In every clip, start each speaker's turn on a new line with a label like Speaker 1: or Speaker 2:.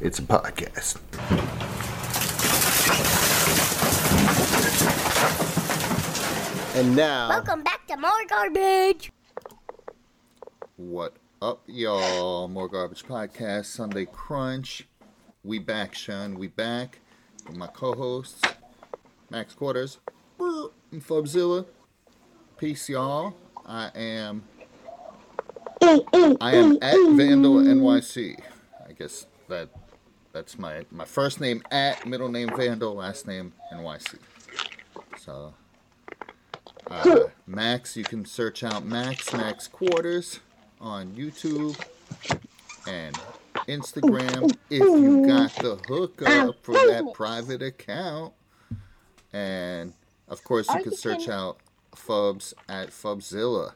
Speaker 1: It's a podcast. And now,
Speaker 2: Welcome back to more garbage.
Speaker 1: what up, y'all? More Garbage Podcast, Sunday Crunch. We back, Sean. We back with my co hosts, Max Quarters and Fubzilla. Peace, y'all. I am. I am at Vandal NYC. I guess that that's my my first name at middle name Vandal, last name NYC. So uh, Max, you can search out Max Max Quarters on YouTube and Instagram if you got the hookup for that private account. And of course, you can search out Fubs at Fubzilla.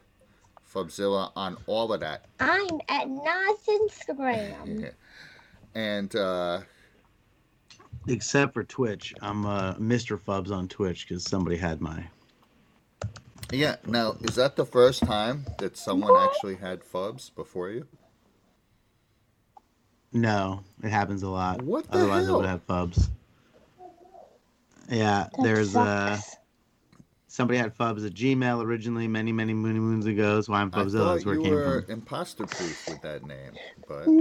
Speaker 1: Fubzilla on all of that.
Speaker 2: I'm at Nas Instagram.
Speaker 1: And uh,
Speaker 3: Except for Twitch, I'm uh, Mr. Fubs on Twitch because somebody had my.
Speaker 1: yeah, now is that the first time that someone actually had Fubs before you?
Speaker 3: No, it happens a lot.
Speaker 1: What the
Speaker 3: Otherwise,
Speaker 1: hell?
Speaker 3: I would have Fubs. Yeah,
Speaker 2: That
Speaker 3: there's uh somebody had Fubs at Gmail originally, many many moon moons ago. So I'm
Speaker 1: I
Speaker 3: Fubzilla.
Speaker 1: thought
Speaker 3: That's where
Speaker 1: you
Speaker 3: it came
Speaker 1: were
Speaker 3: from.
Speaker 1: imposter proof with that name, but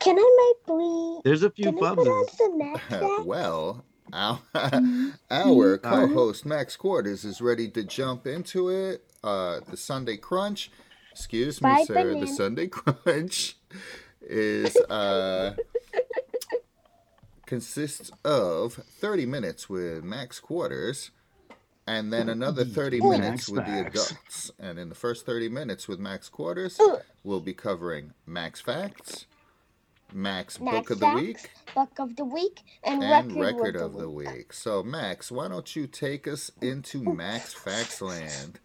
Speaker 2: Can I make bleed?
Speaker 3: There's a few
Speaker 2: Can I put on
Speaker 3: Fubs.
Speaker 2: some Snapchat?
Speaker 1: well, our,
Speaker 2: Mm-hmm.
Speaker 1: our co-host Max Quarters is ready to jump into it. Uh, the Sunday Crunch, excuse me,
Speaker 2: Bye,
Speaker 1: sir. The. Sunday Crunch is uh, consists of 30 minutes with Max Quarters. And then another 30
Speaker 3: Max
Speaker 1: minutes with the
Speaker 3: Facts.
Speaker 1: adults. And in the first 30 minutes with Max Quarters, we'll be covering Max Facts, Max Book of the
Speaker 2: Facts,
Speaker 1: Week,
Speaker 2: Book of the week and,
Speaker 1: and
Speaker 2: record,
Speaker 1: record of the week. So, Max, why don't you take us into Max Facts Land?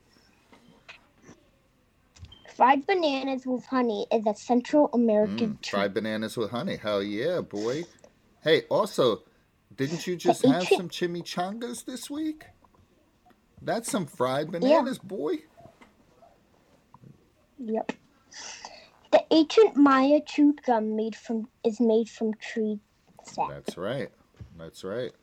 Speaker 2: Fried bananas with honey is a Central American
Speaker 1: Mm,
Speaker 2: treat.
Speaker 1: fried bananas with honey. Hell yeah, boy. Hey, also, didn't you just
Speaker 2: The
Speaker 1: have some chimichangas this week? That's some fried bananas, boy.
Speaker 2: Yep. The ancient Maya chewed gum made from is made from tree sap.
Speaker 1: That's right. That's right.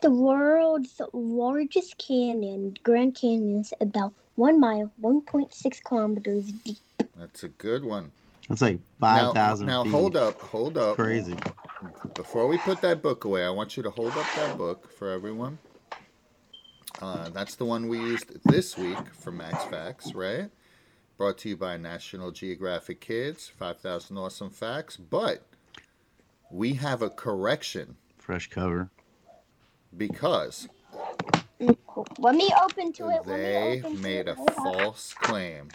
Speaker 2: The world's largest canyon, Grand Canyon, is about one mile, 1.6 kilometers deep.
Speaker 1: That's a good one.
Speaker 3: That's like
Speaker 1: Now,
Speaker 3: five thousand.
Speaker 1: now hold up, hold up.
Speaker 3: Crazy.
Speaker 1: Before we put that book away, I want you to hold up that book for everyone. Uh, that's the one we used this week for Max Facts, right? Brought to you by National Geographic Kids, 5,000 Awesome Facts. But we have a correction
Speaker 3: Fresh cover.
Speaker 1: because
Speaker 2: Let me open to it. Let me
Speaker 1: they
Speaker 2: open
Speaker 1: made
Speaker 2: it.
Speaker 1: a
Speaker 2: Hold
Speaker 1: false claim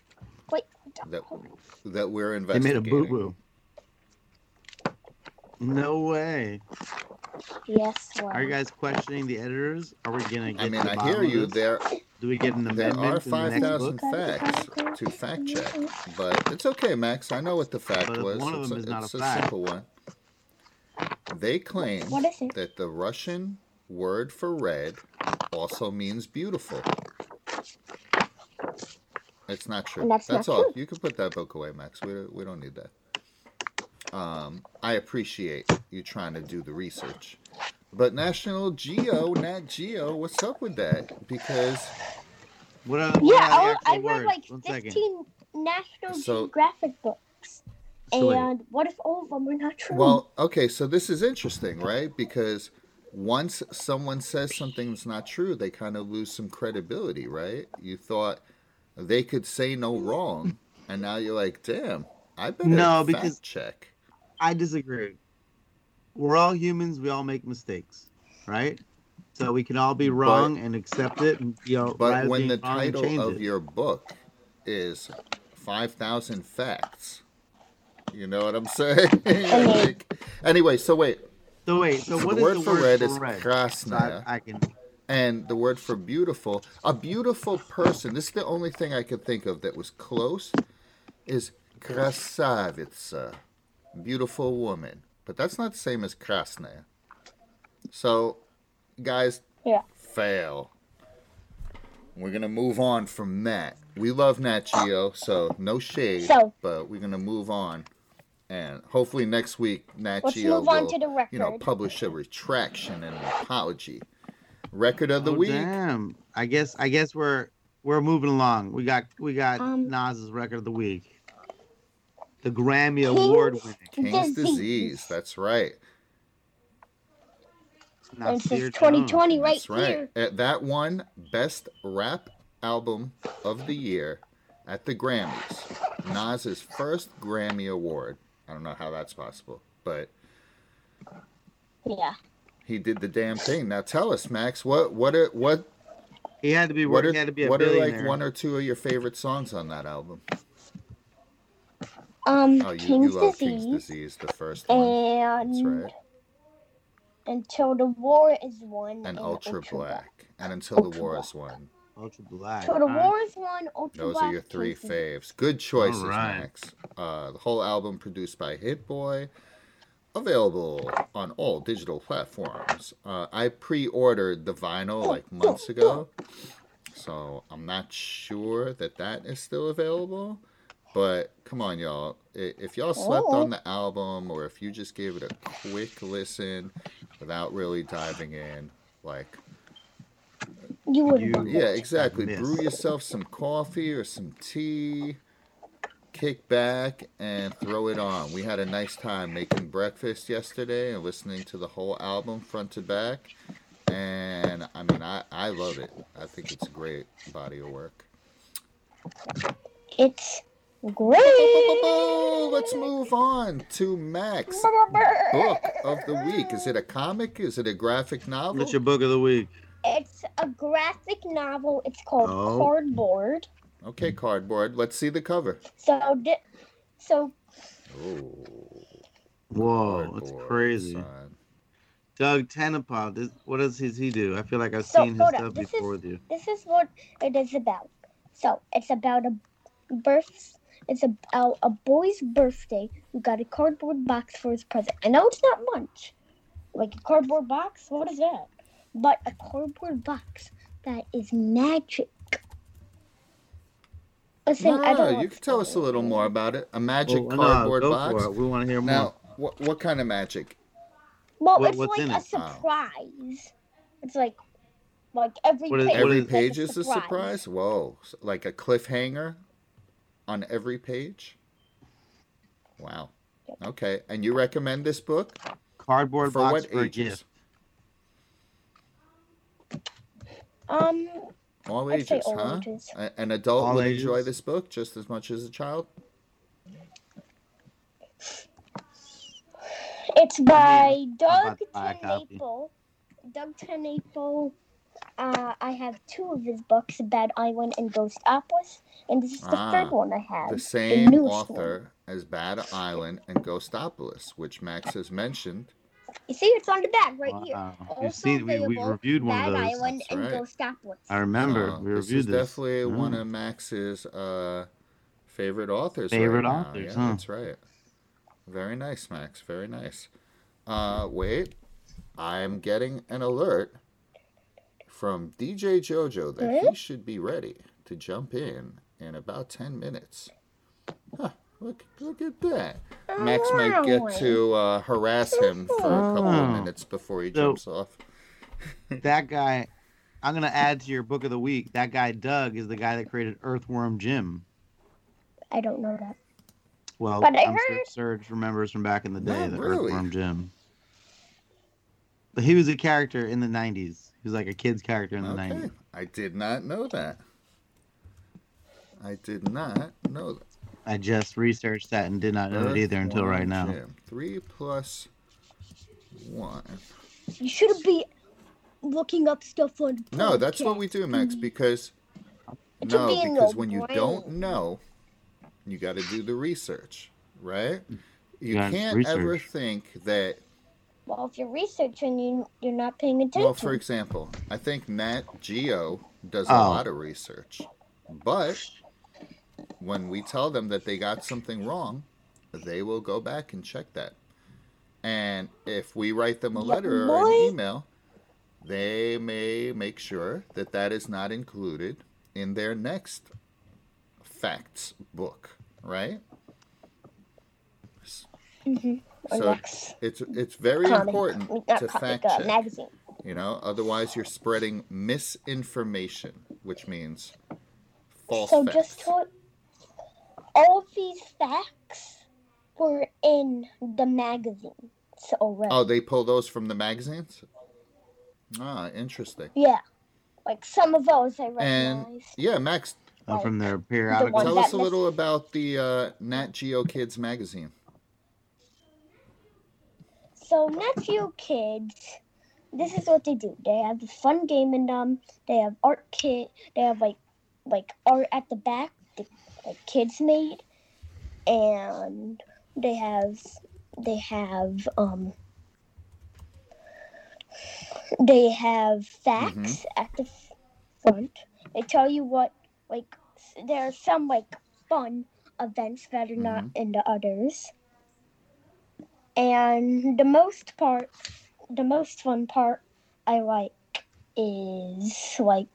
Speaker 2: Wait,
Speaker 1: that, that we're investigating.
Speaker 3: They made a boo boo. No way.
Speaker 2: Yes, well.
Speaker 3: Are you guys questioning the editors? Are we gonna get
Speaker 1: I mean,
Speaker 3: to
Speaker 1: I hear you. There,
Speaker 3: Do we get an amendment?
Speaker 1: there are
Speaker 3: in the
Speaker 1: 5,000 facts to fact check. But it's okay, Max. I know what the fact
Speaker 3: But
Speaker 1: was.
Speaker 3: one of
Speaker 1: it's
Speaker 3: them
Speaker 1: a,
Speaker 3: not
Speaker 1: it's a
Speaker 3: fact.
Speaker 1: simple one. They claim
Speaker 2: What is it?
Speaker 1: that the Russian word for red also means beautiful. It's not true.
Speaker 2: And that's not
Speaker 1: all.
Speaker 2: true.
Speaker 1: You can put that book away, Max. We we don't need that. Um, I appreciate you trying to do the research. But National Geo, Nat Geo, what's up with that? Because
Speaker 3: What are, what
Speaker 2: Yeah,
Speaker 3: are
Speaker 2: I, I read
Speaker 3: words?
Speaker 2: like
Speaker 3: One second.
Speaker 2: 15 National
Speaker 1: So-
Speaker 2: Geographic books.
Speaker 3: So wait.
Speaker 2: and what if all of them are not true?
Speaker 1: Well, okay, so this is interesting, right? Because once someone says something's not true, they kind of lose some credibility, right? You thought they could say no wrong, and now you're like, damn, I better
Speaker 3: No,
Speaker 1: fact
Speaker 3: because-
Speaker 1: check.
Speaker 3: I disagree. We're all humans. We all make mistakes, right? So we can all be wrong and accept it, and you know,
Speaker 1: But when the title of
Speaker 3: it.
Speaker 1: your book is 5,000 Facts, you know what I'm saying? like, anyway, so wait,
Speaker 3: So wait, so
Speaker 1: the
Speaker 3: what is
Speaker 1: word
Speaker 3: the
Speaker 1: for
Speaker 3: word
Speaker 1: red
Speaker 3: for
Speaker 1: is
Speaker 3: red?
Speaker 1: krasnaya.
Speaker 3: So I, I can.
Speaker 1: And the word for beautiful, a beautiful person, this is the only thing I could think of that was close, is krasavitsa, beautiful woman. But that's not the same as krasnaya. So, guys,
Speaker 2: Yeah.
Speaker 1: fail. We're going to move on from that. We love Nat Geo, so no shade,
Speaker 2: So-
Speaker 1: but we're going to move on. And hopefully next week, Nat
Speaker 2: Let's
Speaker 1: Geo
Speaker 2: move on
Speaker 1: will,
Speaker 2: to the record.
Speaker 1: you know, publish a retraction and an apology. Record of the
Speaker 3: Oh,
Speaker 1: week.
Speaker 3: Damn. I guess I guess we're we're moving along. We got we got
Speaker 2: Um,
Speaker 3: Nas's record of the week. The Grammy
Speaker 2: King's-
Speaker 3: Award winning.
Speaker 1: King's
Speaker 2: Disease.
Speaker 1: disease. That's right.
Speaker 2: It
Speaker 3: Nasir
Speaker 2: says 2020
Speaker 3: Jones.
Speaker 2: right
Speaker 1: That's right.
Speaker 2: here.
Speaker 1: Uh, that won best rap album of the year at the Grammys. Nas's first Grammy award. I don't know how that's possible, but
Speaker 2: Yeah.
Speaker 1: he did the damn thing. Now tell us, Max, what what are, what
Speaker 3: He had to be
Speaker 1: what
Speaker 3: he
Speaker 1: are,
Speaker 3: had to be a
Speaker 1: what are like one or two of your favorite songs on that album?
Speaker 2: Um,
Speaker 1: Oh, you, you
Speaker 2: King's
Speaker 1: love
Speaker 2: disease,
Speaker 1: King's Disease, the first one. That's
Speaker 2: and
Speaker 1: right.
Speaker 2: until the war is won,
Speaker 1: And
Speaker 2: and
Speaker 1: Ultra
Speaker 2: Ultra
Speaker 1: Black. And Until the War
Speaker 2: Black.
Speaker 1: is Won.
Speaker 3: Ultra Black.
Speaker 2: So the war is won. Ultra
Speaker 1: Those
Speaker 2: Black.
Speaker 1: are your three
Speaker 2: King's
Speaker 1: faves. Good choices,
Speaker 3: Alright.
Speaker 1: Max. Uh, the whole album produced by Hit Boy. Available on all digital platforms. Uh, I pre-ordered the vinyl like months ago, so I'm not sure that that is still available. But come on, y'all! If y'all slept
Speaker 2: Oh.
Speaker 1: on the album, or if you just gave it a quick listen without really diving in, like
Speaker 2: You would
Speaker 3: You-
Speaker 2: love
Speaker 1: yeah, exactly. Brew yourself some coffee or some tea, kick back, and throw it on. We had a nice time making breakfast yesterday and listening to the whole album front to back. And I mean, I, I love it. I think it's a great body of work.
Speaker 2: It's great.
Speaker 1: Let's move on to Max book of the week. Is it a comic? Is it a graphic novel?
Speaker 3: What's your book of the week?
Speaker 2: It's a graphic novel. It's called
Speaker 3: Oh.
Speaker 2: Cardboard.
Speaker 1: Okay, cardboard. Let's see the cover.
Speaker 2: So, di- so
Speaker 1: Oh,
Speaker 3: Whoa, that's crazy.
Speaker 1: son.
Speaker 3: Doug Tenenbaum. This, what does he he do? I feel like I've
Speaker 2: So,
Speaker 3: seen his stuff
Speaker 2: this is-
Speaker 3: before with you.
Speaker 2: this is what it is about. So it's about a birth. It's about a boy's birthday who got a cardboard box for his present. I know it's not much, like a cardboard box. What is that? But a cardboard box that is magic. Listen,
Speaker 1: No,
Speaker 2: I don't
Speaker 1: you can tell us a little more about it. A magic
Speaker 3: Well, no,
Speaker 1: cardboard
Speaker 3: go
Speaker 1: box.
Speaker 3: for it. We want to hear more.
Speaker 1: Now, what what kind of magic?
Speaker 2: Well,
Speaker 3: What-
Speaker 2: it's like a
Speaker 3: it?
Speaker 1: Oh.
Speaker 2: surprise. It's like, like every
Speaker 3: What is-
Speaker 2: page.
Speaker 3: what
Speaker 1: Every
Speaker 3: is-
Speaker 2: like
Speaker 1: page is a surprise. Whoa, like a cliffhanger on every page. Wow. Okay, and you recommend this book
Speaker 3: Cardboard
Speaker 1: for
Speaker 3: box
Speaker 1: what
Speaker 3: for
Speaker 1: ages?
Speaker 3: gift.
Speaker 2: Um,
Speaker 1: All
Speaker 2: I'd say
Speaker 1: ages,
Speaker 2: all
Speaker 1: huh?
Speaker 2: ages.
Speaker 1: An adult
Speaker 3: All
Speaker 1: would enjoy this book just as much as a child.
Speaker 2: It's by Doug
Speaker 3: about to buy a copy?
Speaker 2: TenNapel. Doug TenNapel. Uh, I have two of his books, Bad Island and Ghostopolis, and this is the
Speaker 1: Ah,
Speaker 2: third one I have.
Speaker 1: The same
Speaker 2: newest
Speaker 1: author as Bad Island and Ghostopolis, which Max has mentioned.
Speaker 2: You see, it's on the back right here.
Speaker 3: Wow.
Speaker 2: Also
Speaker 3: We've we, we reviewed one
Speaker 2: Bad
Speaker 3: of those.
Speaker 2: Island
Speaker 1: That's
Speaker 2: and
Speaker 1: right.
Speaker 2: Ghostopolis.
Speaker 3: I remember
Speaker 1: Uh,
Speaker 3: we
Speaker 1: this is
Speaker 3: reviewed this.
Speaker 1: definitely one
Speaker 3: Oh.
Speaker 1: of Max's uh, favorite authors.
Speaker 3: Favorite
Speaker 1: right now.
Speaker 3: authors,
Speaker 1: Yeah,
Speaker 3: huh?
Speaker 1: that's right. Very nice, Max. Very nice. Uh, wait, I'm getting an alert from DJ Jojo that he should be ready to jump in in about ten minutes. Huh, look, look at that. Max might get to uh, harass him for a couple of
Speaker 3: Oh.
Speaker 1: minutes before he
Speaker 3: So-
Speaker 1: jumps off.
Speaker 3: that guy. I'm gonna add to your book of the week. That guy Doug is the guy that created Earthworm Jim.
Speaker 2: I don't know that.
Speaker 3: Well,
Speaker 2: But I
Speaker 3: I'm sure
Speaker 2: heard-
Speaker 3: Serge remembers from back in the day
Speaker 1: Not
Speaker 3: the
Speaker 1: really.
Speaker 3: Earthworm Jim. But he was a character in the '90s. He was like a kid's character in the
Speaker 1: Okay,
Speaker 3: '90s.
Speaker 1: I did not know that. I did not know that.
Speaker 3: I just researched that and did not know it either until right now.
Speaker 1: Jim. Three plus one.
Speaker 2: You shouldn't be looking up stuff on.
Speaker 1: No, that's what we do, Max. Because
Speaker 2: It
Speaker 1: no,
Speaker 2: be
Speaker 1: because
Speaker 2: your
Speaker 1: when you don't know, you got to do the research, right? You
Speaker 3: Yeah,
Speaker 1: can't ever think that.
Speaker 2: Well, if you're researching, you you're not paying attention.
Speaker 1: Well, for example, I think Nat Geo does a
Speaker 3: Oh.
Speaker 1: lot of research, but when we tell them that they got something wrong, they will go back and check that. And if we write them a
Speaker 2: Yeah,
Speaker 1: letter or an email, they may make sure that that is not included in their next facts book, right?
Speaker 2: Mm-hmm. Or
Speaker 1: So
Speaker 2: Rex
Speaker 1: it's it's very
Speaker 2: comic,
Speaker 1: important
Speaker 2: not
Speaker 1: to
Speaker 2: comic,
Speaker 1: fact
Speaker 2: uh,
Speaker 1: check.
Speaker 2: magazine.
Speaker 1: You know, otherwise you're spreading misinformation, which means false
Speaker 2: so
Speaker 1: facts.
Speaker 2: just to all these facts were in the magazines already.
Speaker 1: Oh, they pull those from the magazines? Ah, interesting.
Speaker 2: Yeah, like some of those I
Speaker 1: read.
Speaker 2: And-
Speaker 1: Yeah, Max,
Speaker 3: Uh, from their
Speaker 2: one
Speaker 3: periodical.
Speaker 1: tell us a
Speaker 2: miss-
Speaker 1: little about the uh, Nat Geo Kids magazine.
Speaker 2: So Geo Kids, this is what they do. They have a fun game in them. They have art kit. They have like like art at the back that like kids made, and they have they have um they have facts at the front. They tell you what like there are some like fun events that are not in the others. And the most part, the most fun part I like is like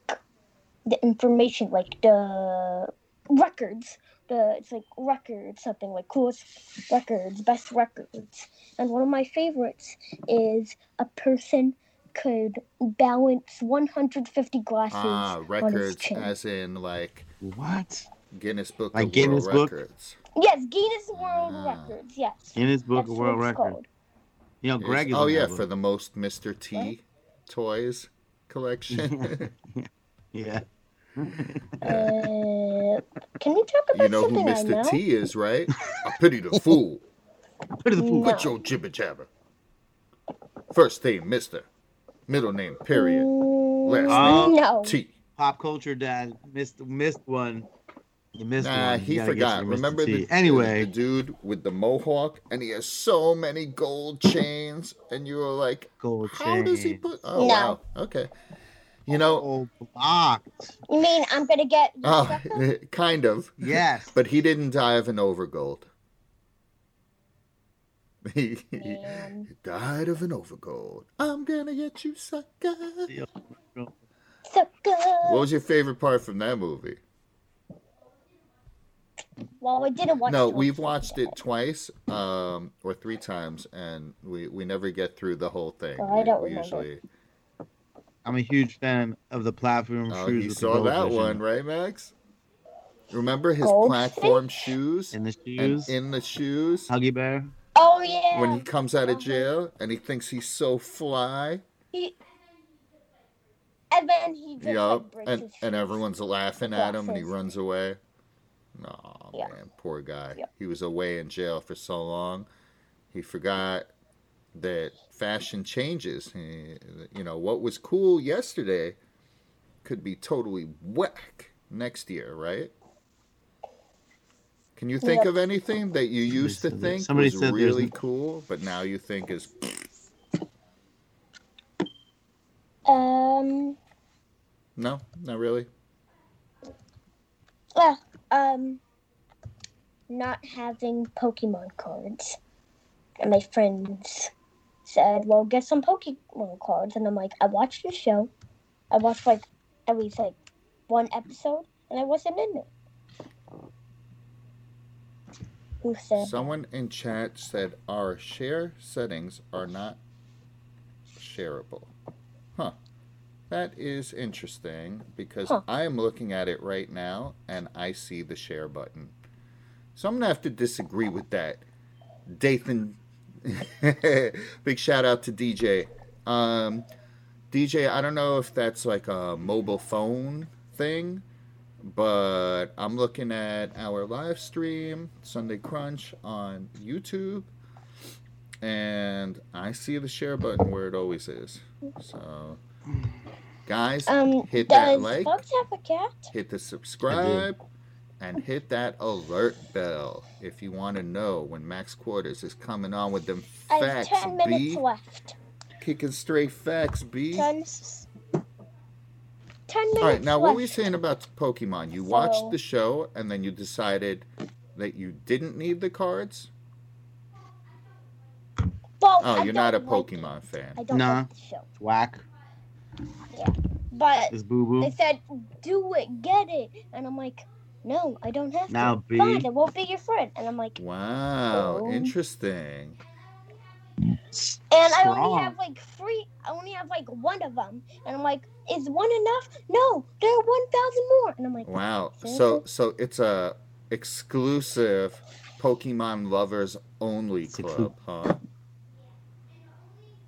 Speaker 2: the information, like the records. The it's like records, something like coolest records, best records. And one of my favorites is a person could balance 150 glasses.
Speaker 1: Ah, records
Speaker 2: chin.
Speaker 1: as in like
Speaker 3: What?
Speaker 1: Guinness Book
Speaker 3: Like
Speaker 1: of
Speaker 3: Guinness
Speaker 1: World
Speaker 3: Book?
Speaker 1: Records.
Speaker 2: Yes, Guinness World
Speaker 1: Ah.
Speaker 2: Records. Yes.
Speaker 3: Guinness Book
Speaker 2: That's
Speaker 3: of World
Speaker 2: Records.
Speaker 3: Record. You know, Greg is.
Speaker 1: oh yeah, for the most Mr. T toys collection.
Speaker 3: yeah.
Speaker 2: Uh, can we talk about
Speaker 1: you know who
Speaker 2: something I
Speaker 1: Mr. T is, right? I pity the fool.
Speaker 3: Put it the fool.
Speaker 2: No.
Speaker 1: Quit your jibber jabber. First name Mr. Middle name period. Last
Speaker 3: name
Speaker 2: Mm, no.
Speaker 1: T.
Speaker 3: Pop culture dad missed missed one. You missed
Speaker 1: Nah,
Speaker 3: one.
Speaker 1: he
Speaker 3: You gotta get
Speaker 1: forgot. Remember the, the-
Speaker 3: Anyway,
Speaker 1: the dude with the mohawk, and he has so many gold chains, and you were like,
Speaker 3: gold
Speaker 1: how does he put? Oh
Speaker 2: No.
Speaker 1: wow, okay. You know,
Speaker 3: Oh, blocked.
Speaker 2: You mean I'm gonna get
Speaker 1: oh, kind of,
Speaker 3: Yes.
Speaker 1: but he didn't die of an overgold. He
Speaker 2: Man.
Speaker 1: died of an overgold. I'm gonna get you, sucker.
Speaker 2: Sucker.
Speaker 1: What was your favorite part from that movie?
Speaker 2: Well, I didn't watch.
Speaker 1: no,
Speaker 2: Toy
Speaker 1: we've watched it twice, um, or three times, and we we never get through the whole thing.
Speaker 2: Oh, I don't
Speaker 1: we
Speaker 2: remember.
Speaker 1: usually.
Speaker 3: I'm a huge fan of the platform
Speaker 1: Oh,
Speaker 3: shoes.
Speaker 1: you
Speaker 3: with the
Speaker 1: saw that
Speaker 3: vision.
Speaker 1: one, right, Max? Remember his
Speaker 2: Gold
Speaker 1: platform shoes
Speaker 3: In the
Speaker 1: and
Speaker 3: shoes.
Speaker 1: in the shoes
Speaker 3: Huggy Bear.
Speaker 2: Oh yeah.
Speaker 1: when he comes out of
Speaker 2: Uh-huh.
Speaker 1: jail and he thinks he's so fly.
Speaker 2: He- And then he just
Speaker 1: Yup,
Speaker 2: like, breaks
Speaker 1: and
Speaker 2: his
Speaker 1: and everyone's laughing at him and he runs away. Oh
Speaker 2: Yeah.
Speaker 1: man, poor guy.
Speaker 2: Yep.
Speaker 1: He was away in jail for so long, he forgot that fashion changes. He, you know what was cool yesterday could be totally whack next year, right? Can you think
Speaker 2: Yep.
Speaker 1: of anything that you used to
Speaker 3: said
Speaker 1: think
Speaker 3: somebody
Speaker 1: was
Speaker 3: said
Speaker 1: really
Speaker 3: n-
Speaker 1: cool, but now you think is
Speaker 2: Um.
Speaker 1: no, not really?
Speaker 2: Well, um. Not having Pokemon cards, and my friends said, "Well, get some Pokemon cards," and I'm like, "I watched the show. I watched like at least like one episode, and I wasn't in it." Who said?
Speaker 1: Someone in chat said our share settings are not shareable. Huh. That is interesting because
Speaker 2: Huh.
Speaker 1: I am looking at it right now and I see the share button. So I'm going to have to disagree with that. Dathan, big shout out to DJ. Um, DJ, I don't know if that's like a mobile phone thing, but I'm looking at our live stream, Sunday Crunch on YouTube, and I see the share button where it always is. So, guys,
Speaker 2: Um,
Speaker 1: hit that
Speaker 2: does
Speaker 1: like,
Speaker 2: Bugs have a cat?
Speaker 1: hit the subscribe, and hit that alert bell if you want to know when Max Quarters is coming on with them facts.
Speaker 2: I have
Speaker 1: facts,
Speaker 2: ten minutes
Speaker 1: B.
Speaker 2: left.
Speaker 1: Kicking straight facts, B.
Speaker 2: Ten. Ten minutes
Speaker 1: All right, now what were you saying about Pokemon? You watched the show and then you decided that you didn't need the cards?
Speaker 2: Well,
Speaker 1: Oh,
Speaker 2: I
Speaker 1: you're not a
Speaker 2: don't like-
Speaker 1: Pokemon fan.
Speaker 2: I don't
Speaker 3: Nah.
Speaker 2: like the show,
Speaker 3: Whack.
Speaker 2: But
Speaker 3: This boo
Speaker 2: they said do it, get it, and I'm like, no, I don't have
Speaker 3: Now,
Speaker 2: to.
Speaker 3: B.
Speaker 2: Fine, I won't be your friend. And I'm like,
Speaker 1: Wow,
Speaker 2: Oh.
Speaker 1: interesting.
Speaker 2: and I only have like three. I only have like one of them. And I'm like, is one enough? No, there are one thousand more. And I'm like,
Speaker 1: Wow. So so it's a exclusive Pokemon lovers only
Speaker 3: It's
Speaker 1: club, huh?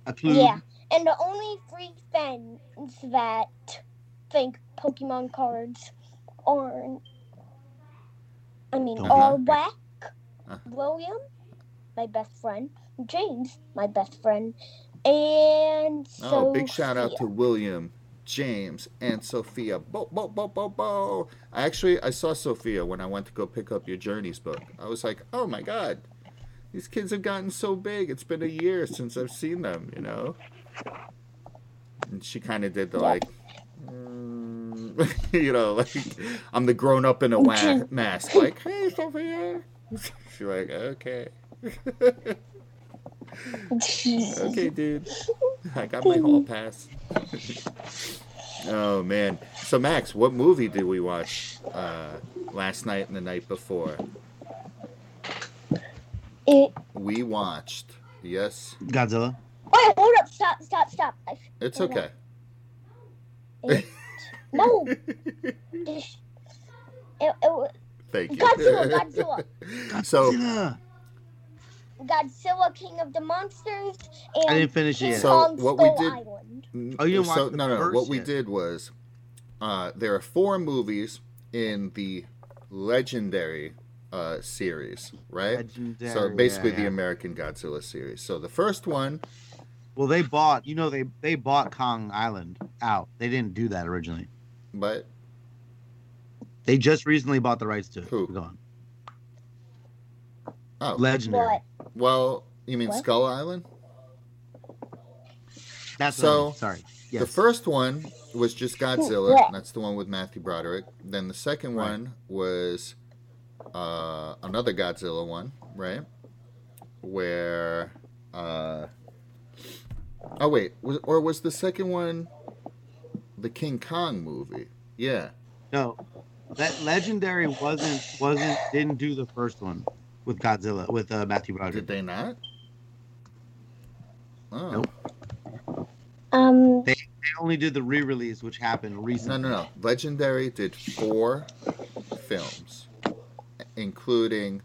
Speaker 3: A clue.
Speaker 2: yeah. And the only three fans that think Pokemon cards aren't, I mean,
Speaker 3: Don't
Speaker 2: are whack.
Speaker 1: Uh.
Speaker 2: William, my best friend. James, my best friend. And so
Speaker 1: Oh, big shout out to William, James, and Sophia. Bo bo bo bo bo. I actually I saw Sophia when I went to go pick up your Journeys book. I was like, oh my god, these kids have gotten so big. It's been a year since I've seen them. You know. And she kind of did the
Speaker 2: Yeah.
Speaker 1: like. mm, you know, like I'm the grown up in a wa- mask. Like, hey, Sophia. She's like, okay. Okay, dude. I got my hall pass. oh man. So Max, what movie did we watch uh, last night and the night before?
Speaker 2: It,
Speaker 1: We watched. Yes,
Speaker 3: Godzilla.
Speaker 2: Wait, hold up, stop, stop, stop. I,
Speaker 1: it's
Speaker 2: Hold
Speaker 1: okay.
Speaker 2: it, no, it, it, it,
Speaker 1: Thank you.
Speaker 2: Godzilla, Godzilla.
Speaker 1: So
Speaker 3: Godzilla.
Speaker 2: Godzilla, King of the Monsters,
Speaker 3: I
Speaker 2: and
Speaker 3: didn't finish it yet.
Speaker 1: So,
Speaker 2: Kong
Speaker 1: what we
Speaker 2: Skull
Speaker 1: did-
Speaker 2: Island.
Speaker 3: Oh, you didn't
Speaker 1: so
Speaker 3: watch the
Speaker 1: no, no.
Speaker 3: first
Speaker 1: What we did was, uh, there are four movies in the legendary uh, series, right?
Speaker 3: Legendary,
Speaker 1: So basically,
Speaker 3: yeah,
Speaker 1: the. American Godzilla series. So the first one
Speaker 3: Well, they bought. You know, they they bought Kong Island out. They didn't do that originally.
Speaker 1: But
Speaker 3: They just recently bought the rights to it.
Speaker 1: Who?
Speaker 3: Go on.
Speaker 1: oh,
Speaker 3: Legendary.
Speaker 2: What?
Speaker 1: well, you mean
Speaker 2: What?
Speaker 1: Skull Island?
Speaker 3: That's
Speaker 1: So,
Speaker 3: what sorry. Yes.
Speaker 1: The first one was just Godzilla.
Speaker 2: Yeah.
Speaker 1: That's the one with Matthew Broderick. Then the second
Speaker 3: Right.
Speaker 1: one was uh, another Godzilla one, right? Where, uh, oh wait, was, or was the second one the King Kong movie? Yeah.
Speaker 3: No, that legendary wasn't wasn't didn't do the first one with Godzilla with uh, Matthew Broderick.
Speaker 1: Did they not? Oh.
Speaker 3: Nope.
Speaker 2: Um,
Speaker 3: They only did the re-release, which happened recently.
Speaker 1: No,
Speaker 3: recently.
Speaker 1: no, no. Legendary did four films, including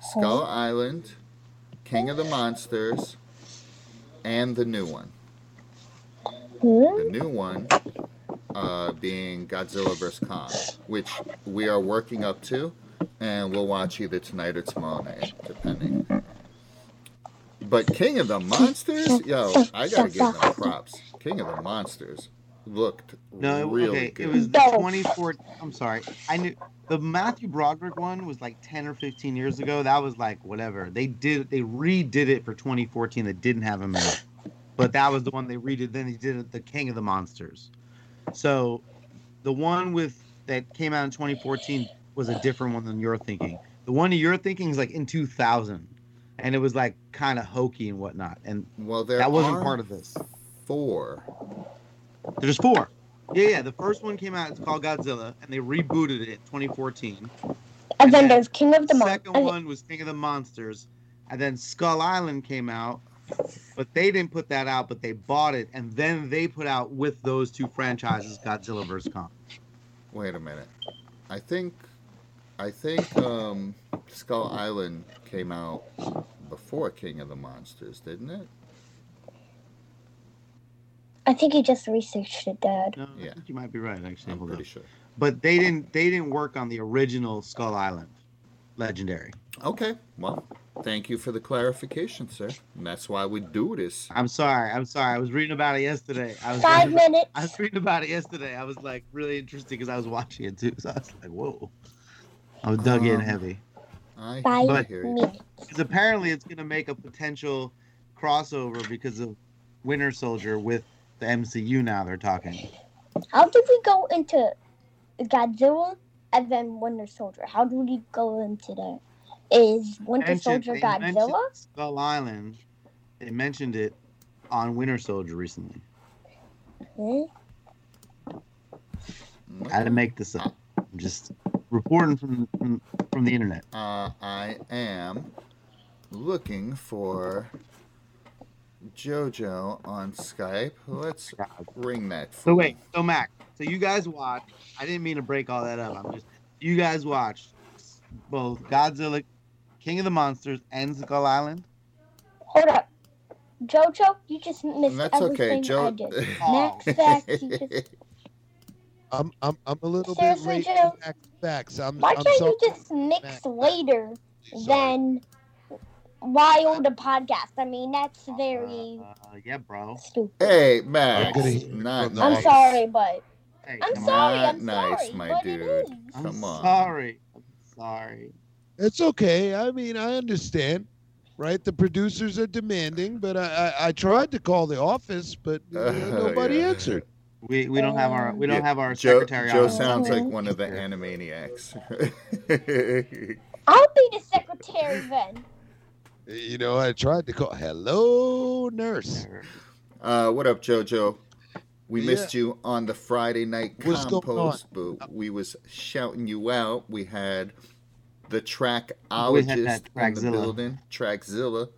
Speaker 1: Skull Island, King of the Monsters, and the new one.
Speaker 2: hmm?
Speaker 1: The new one uh, being Godzilla vs. Kong, which we are working up to, and we'll watch either tonight or tomorrow night, depending. But King of the Monsters, yo, I gotta give them props. King of the Monsters looked
Speaker 3: No, it,
Speaker 1: really
Speaker 3: okay,
Speaker 1: good.
Speaker 3: it was the
Speaker 2: No.
Speaker 3: 24. I'm sorry, I knew the Matthew Broderick one was like 10 or 15 years ago. That was like whatever they did. They redid it for 2014. That didn't have him in it, but that was the one they redid. Then they did it, the King of the Monsters. So, the one with that came out in 2014 was a different one than you're thinking. The one you're thinking is like in 2000, and it was like kind of hokey and whatnot. And
Speaker 1: Well, there
Speaker 3: that wasn't part of this.
Speaker 1: four.
Speaker 3: There's four. Yeah, yeah. The first one came out. It's called Godzilla, and they rebooted it in 2014.
Speaker 2: and
Speaker 3: and
Speaker 2: then
Speaker 3: then
Speaker 2: there's King of the Monsters.
Speaker 3: The
Speaker 2: Monsters.
Speaker 3: second one was King of the Monsters, and then Skull Island came out, but they didn't put that out, but they bought it, and then they put out with those two franchises Godzilla vs Kong.
Speaker 1: Wait a minute. I think, I think um, Skull Island came out before King of the Monsters, didn't it?
Speaker 2: I think he just researched it, Dad.
Speaker 3: No,
Speaker 1: Yeah.
Speaker 3: I think you might be right, actually.
Speaker 1: I'm
Speaker 3: Hold
Speaker 1: pretty
Speaker 3: on.
Speaker 1: sure.
Speaker 3: But they didn't. They didn't work on the original Skull Island, legendary.
Speaker 1: Okay. Well, thank you for the clarification, sir. And that's why we do this.
Speaker 3: I'm sorry. I'm sorry. I was reading about it yesterday. I was
Speaker 2: Five
Speaker 3: reading about-
Speaker 2: minutes.
Speaker 3: I was reading about it yesterday. I was like really interested because I was watching it too. So I was like, whoa. I was dug in
Speaker 1: Um,
Speaker 3: heavy.
Speaker 1: I, I
Speaker 2: Five
Speaker 1: hear
Speaker 2: minutes.
Speaker 3: Because apparently it's going to make a potential crossover because of Winter Soldier with the MCU now they're talking.
Speaker 2: How did we go into Godzilla and then Winter Soldier? How did we go into that? Is Winter
Speaker 3: Mentioned-
Speaker 2: Soldier Godzilla?
Speaker 3: Skull Island. They mentioned it on Winter Soldier recently.
Speaker 2: Hmm?
Speaker 3: I had to make this up. I'm just reporting from from, from the internet.
Speaker 1: Uh, I am looking for JoJo on Skype. Let's ring that.
Speaker 3: So wait, so Mac, so you guys watched. I didn't mean to break all that up. I'm just you guys watched both Godzilla, King of the Monsters, and Skull Island.
Speaker 2: Hold up. Jojo, you just missed
Speaker 1: And that's okay,
Speaker 2: everything I did.
Speaker 3: Oh.
Speaker 2: Next fact, you just
Speaker 4: I'm I'm I'm a little
Speaker 2: Seriously,
Speaker 4: bit late.
Speaker 2: Joe?
Speaker 4: to Max facts. I'm,
Speaker 2: Why
Speaker 4: I'm
Speaker 2: can't
Speaker 4: sorry.
Speaker 2: you just mix
Speaker 4: Max.
Speaker 2: later
Speaker 4: Sorry.
Speaker 2: than Wild a podcast? I mean, that's very
Speaker 3: Uh, yeah, bro.
Speaker 2: stupid.
Speaker 1: hey, Max.
Speaker 4: I'm
Speaker 1: Not
Speaker 4: from
Speaker 2: I'm
Speaker 1: nice.
Speaker 2: sorry, but
Speaker 3: Hey,
Speaker 2: I'm sorry.
Speaker 1: Not
Speaker 2: I'm
Speaker 1: nice,
Speaker 2: sorry,
Speaker 1: my
Speaker 2: but
Speaker 1: dude.
Speaker 2: is.
Speaker 3: I'm
Speaker 1: Come on.
Speaker 3: sorry. I'm sorry.
Speaker 4: It's okay. I mean, I understand. Right, the producers are demanding, but I I, I tried to call the office, but uh,
Speaker 1: Uh,
Speaker 4: nobody
Speaker 1: yeah.
Speaker 4: answered.
Speaker 3: We we don't have our we don't
Speaker 1: Yeah,
Speaker 3: have our
Speaker 1: Joe,
Speaker 3: secretary.
Speaker 1: Joe
Speaker 3: on.
Speaker 1: sounds like one of the Animaniacs.
Speaker 2: I'll be the secretary then.
Speaker 4: You know, I tried to call. Hello, nurse.
Speaker 1: uh, what up, JoJo? We
Speaker 4: Yeah.
Speaker 1: missed you on the Friday night
Speaker 4: What's going
Speaker 1: compost, but we was shouting you out. We had the
Speaker 3: We had
Speaker 1: trackologist
Speaker 3: that
Speaker 1: in the building, Trackzilla.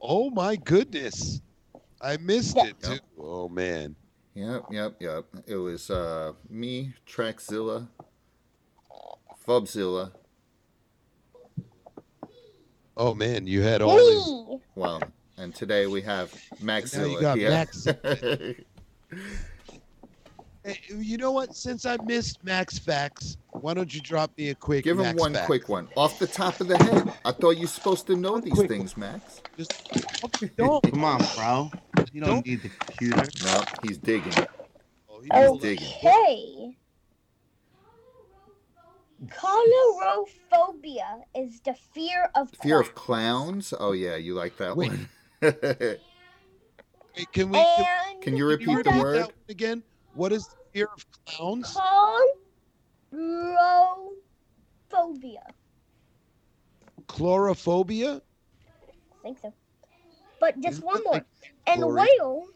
Speaker 4: Oh my goodness, I missed
Speaker 2: Yeah.
Speaker 4: it too. Oh man.
Speaker 1: Yep, yep, yep. It was uh, me, Trackzilla, Fubzilla.
Speaker 4: Oh man, you had all these.
Speaker 2: Me.
Speaker 1: Well, and today we have Maxilla.
Speaker 4: got
Speaker 1: yeah.
Speaker 4: Max. Hey, you know what? Since I missed Max facts, why don't you drop me a quick?
Speaker 1: Give him
Speaker 4: Max
Speaker 1: one
Speaker 4: fact?
Speaker 1: quick one off the top of the head. I thought you're supposed to know these
Speaker 4: quick
Speaker 1: things, Max.
Speaker 4: Just don't.
Speaker 3: Come on, bro. You don't
Speaker 4: Don't-
Speaker 3: need the computer.
Speaker 1: No, he's digging.
Speaker 4: Oh,
Speaker 1: He's
Speaker 2: Oh.
Speaker 1: digging.
Speaker 2: Okay. Colorophobia is the fear of
Speaker 1: Fear of
Speaker 2: clowns.
Speaker 1: clowns? Oh yeah, you like that
Speaker 4: Wait.
Speaker 1: one.
Speaker 4: Wait, can we? Can,
Speaker 2: And
Speaker 1: Can you repeat
Speaker 4: you
Speaker 1: the word?
Speaker 4: again? What is the fear of clowns?
Speaker 2: Chlorophobia.
Speaker 4: Chlorophobia.
Speaker 2: I think so. But just
Speaker 4: Isn't
Speaker 2: one more.
Speaker 4: like
Speaker 2: In
Speaker 4: chlorine?
Speaker 2: Wales,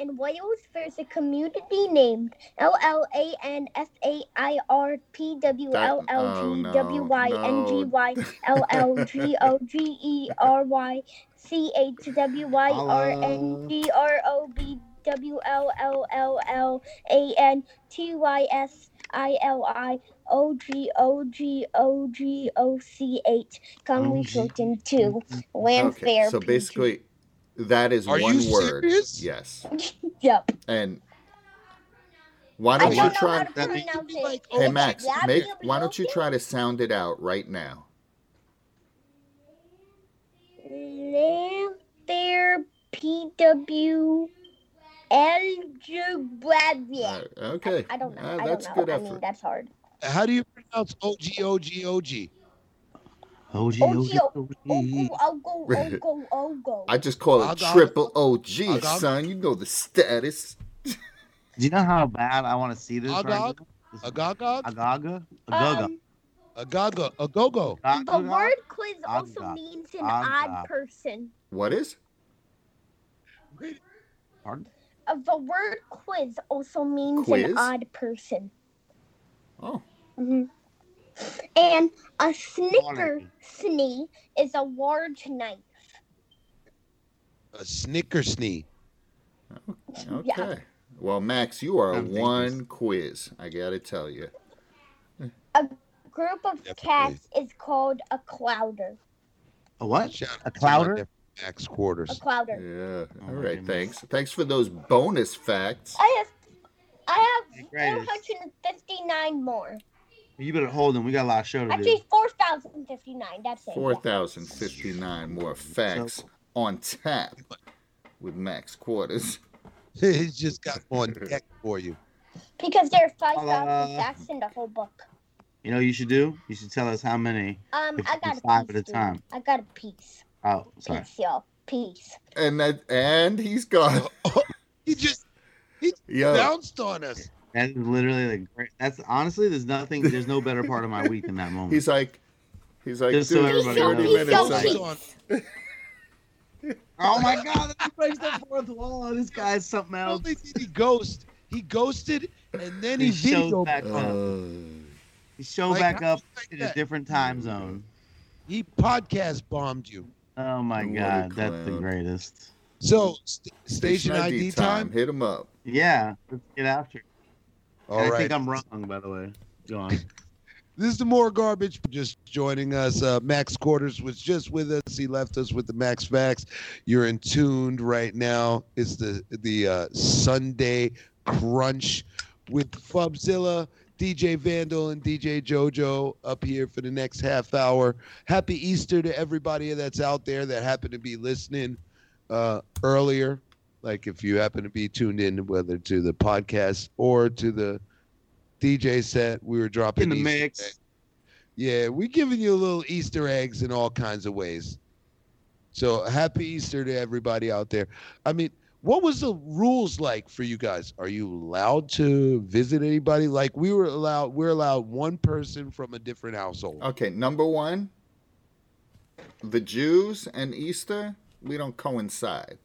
Speaker 2: in Wales, there's a community named L L A N F A I R P W L L G W Y N G Y L L G O G E R Y C H W Y R N G R O B W L L L L A N T Y S I L I O G O G O G O C H. Come we
Speaker 3: OG.
Speaker 2: floating to land fair.
Speaker 1: so basically, that is
Speaker 4: Are
Speaker 1: one
Speaker 4: you
Speaker 1: word.
Speaker 4: serious?
Speaker 1: Yes,
Speaker 2: Yep.
Speaker 1: and why don't
Speaker 2: don't
Speaker 1: you try?
Speaker 2: how to
Speaker 3: that-
Speaker 2: it.
Speaker 4: like,
Speaker 1: Hey
Speaker 4: Oh,
Speaker 1: Max,
Speaker 2: yeah,
Speaker 1: make, why don't you try to sound it out right now?
Speaker 2: Lanther PW Algebra.
Speaker 1: Uh, okay,
Speaker 2: I don't know.
Speaker 1: Uh,
Speaker 2: I
Speaker 1: that's
Speaker 2: don't know.
Speaker 1: good
Speaker 2: I
Speaker 1: effort.
Speaker 2: mean, that's hard.
Speaker 4: How do you pronounce O G O G O G?
Speaker 3: OG,
Speaker 2: OG,
Speaker 3: OG, OG.
Speaker 2: go, oh, go, oh, go, oh, go.
Speaker 1: I just call it triple OG, son. You know the status.
Speaker 3: Do you know how bad I want to see this? right
Speaker 4: Agog?
Speaker 3: now? This-
Speaker 4: Agagog?
Speaker 3: Agaga? Agaga.
Speaker 2: Um,
Speaker 4: Agaga? Agogo?
Speaker 2: the word quiz also means an odd person.
Speaker 1: What is?
Speaker 3: Pardon?
Speaker 2: Uh, the word quiz also means an odd person.
Speaker 1: Oh,
Speaker 2: hmm And a snicker snee is a large knife.
Speaker 4: A snickersnee.
Speaker 1: okay.
Speaker 2: Yeah.
Speaker 1: Well, Max, you are
Speaker 3: I'm thinking-
Speaker 1: one quiz. I gotta tell you.
Speaker 2: A group of
Speaker 4: Definitely.
Speaker 2: cats is called a clowder.
Speaker 3: A what? A
Speaker 4: out to my
Speaker 3: clowder?
Speaker 4: nephew Max
Speaker 2: A
Speaker 4: quarters.
Speaker 2: clowder.
Speaker 1: Yeah.
Speaker 3: Oh,
Speaker 1: All
Speaker 3: my
Speaker 1: right.
Speaker 3: goodness.
Speaker 1: Thanks. Thanks for those bonus facts.
Speaker 2: I have, I have 459 more.
Speaker 3: You better hold them. We got a lot of show to do.
Speaker 2: Actually, 4,059. That's it.
Speaker 1: Four thousand fifty-nine more facts on tap with Max Quarters.
Speaker 4: He's just got on deck for you.
Speaker 2: Because there are 5,000
Speaker 3: Uh,
Speaker 2: facts in the whole book.
Speaker 3: You know what you should do? You should tell us how many.
Speaker 2: Um, I
Speaker 3: you
Speaker 2: got a
Speaker 3: five
Speaker 2: piece.
Speaker 3: at a
Speaker 2: dude.
Speaker 3: time.
Speaker 2: I got a piece.
Speaker 3: Oh, sorry.
Speaker 2: Peace, y'all. Peace.
Speaker 1: And that and he's got
Speaker 4: He just
Speaker 1: yo.
Speaker 4: bounced on us.
Speaker 3: That is literally the great. That's honestly, there's nothing. There's no better part of my week than that moment.
Speaker 1: He's like he's like
Speaker 3: Just so everybody
Speaker 1: thirty
Speaker 3: knows.
Speaker 1: minutes.
Speaker 2: Peace,
Speaker 1: I-
Speaker 3: oh my god! That breaks the fourth wall. This guy's something
Speaker 4: Not
Speaker 3: else.
Speaker 4: only did he ghost, he ghosted and then he
Speaker 3: He shows
Speaker 4: video
Speaker 3: back up.
Speaker 1: Uh,
Speaker 3: He show
Speaker 4: Like,
Speaker 3: back up
Speaker 4: like
Speaker 3: in a different time zone.
Speaker 4: he podcast bombed you.
Speaker 3: Oh my
Speaker 1: What
Speaker 3: god, that's the greatest.
Speaker 4: So st- station ID time.
Speaker 1: Hit him up.
Speaker 3: Yeah, let's get after it.
Speaker 4: All
Speaker 3: I think I'm wrong, by the way. Go on.
Speaker 4: This is the more garbage. Just joining us. Uh, Max Quarters was just with us. He left us with the Max Facts. You're in tuned right now. It's the the uh, Sunday Crunch with Fubzilla, DJ Vandal, and DJ JoJo up here for the next half hour. Happy Easter to everybody that's out there that happened to be listening uh, earlier. Like if you happen to be tuned in, whether to the podcast or to the DJ set, we were dropping
Speaker 3: In the
Speaker 4: Easter
Speaker 3: mix.
Speaker 4: eggs. Yeah, we're giving you a little Easter eggs in all kinds of ways. So happy Easter to everybody out there. I mean, what was the rules like for you guys? Are you allowed to visit anybody? Like we were allowed, we're allowed one person from a different household.
Speaker 1: Okay, number one, the Jews and Easter, we don't coincide.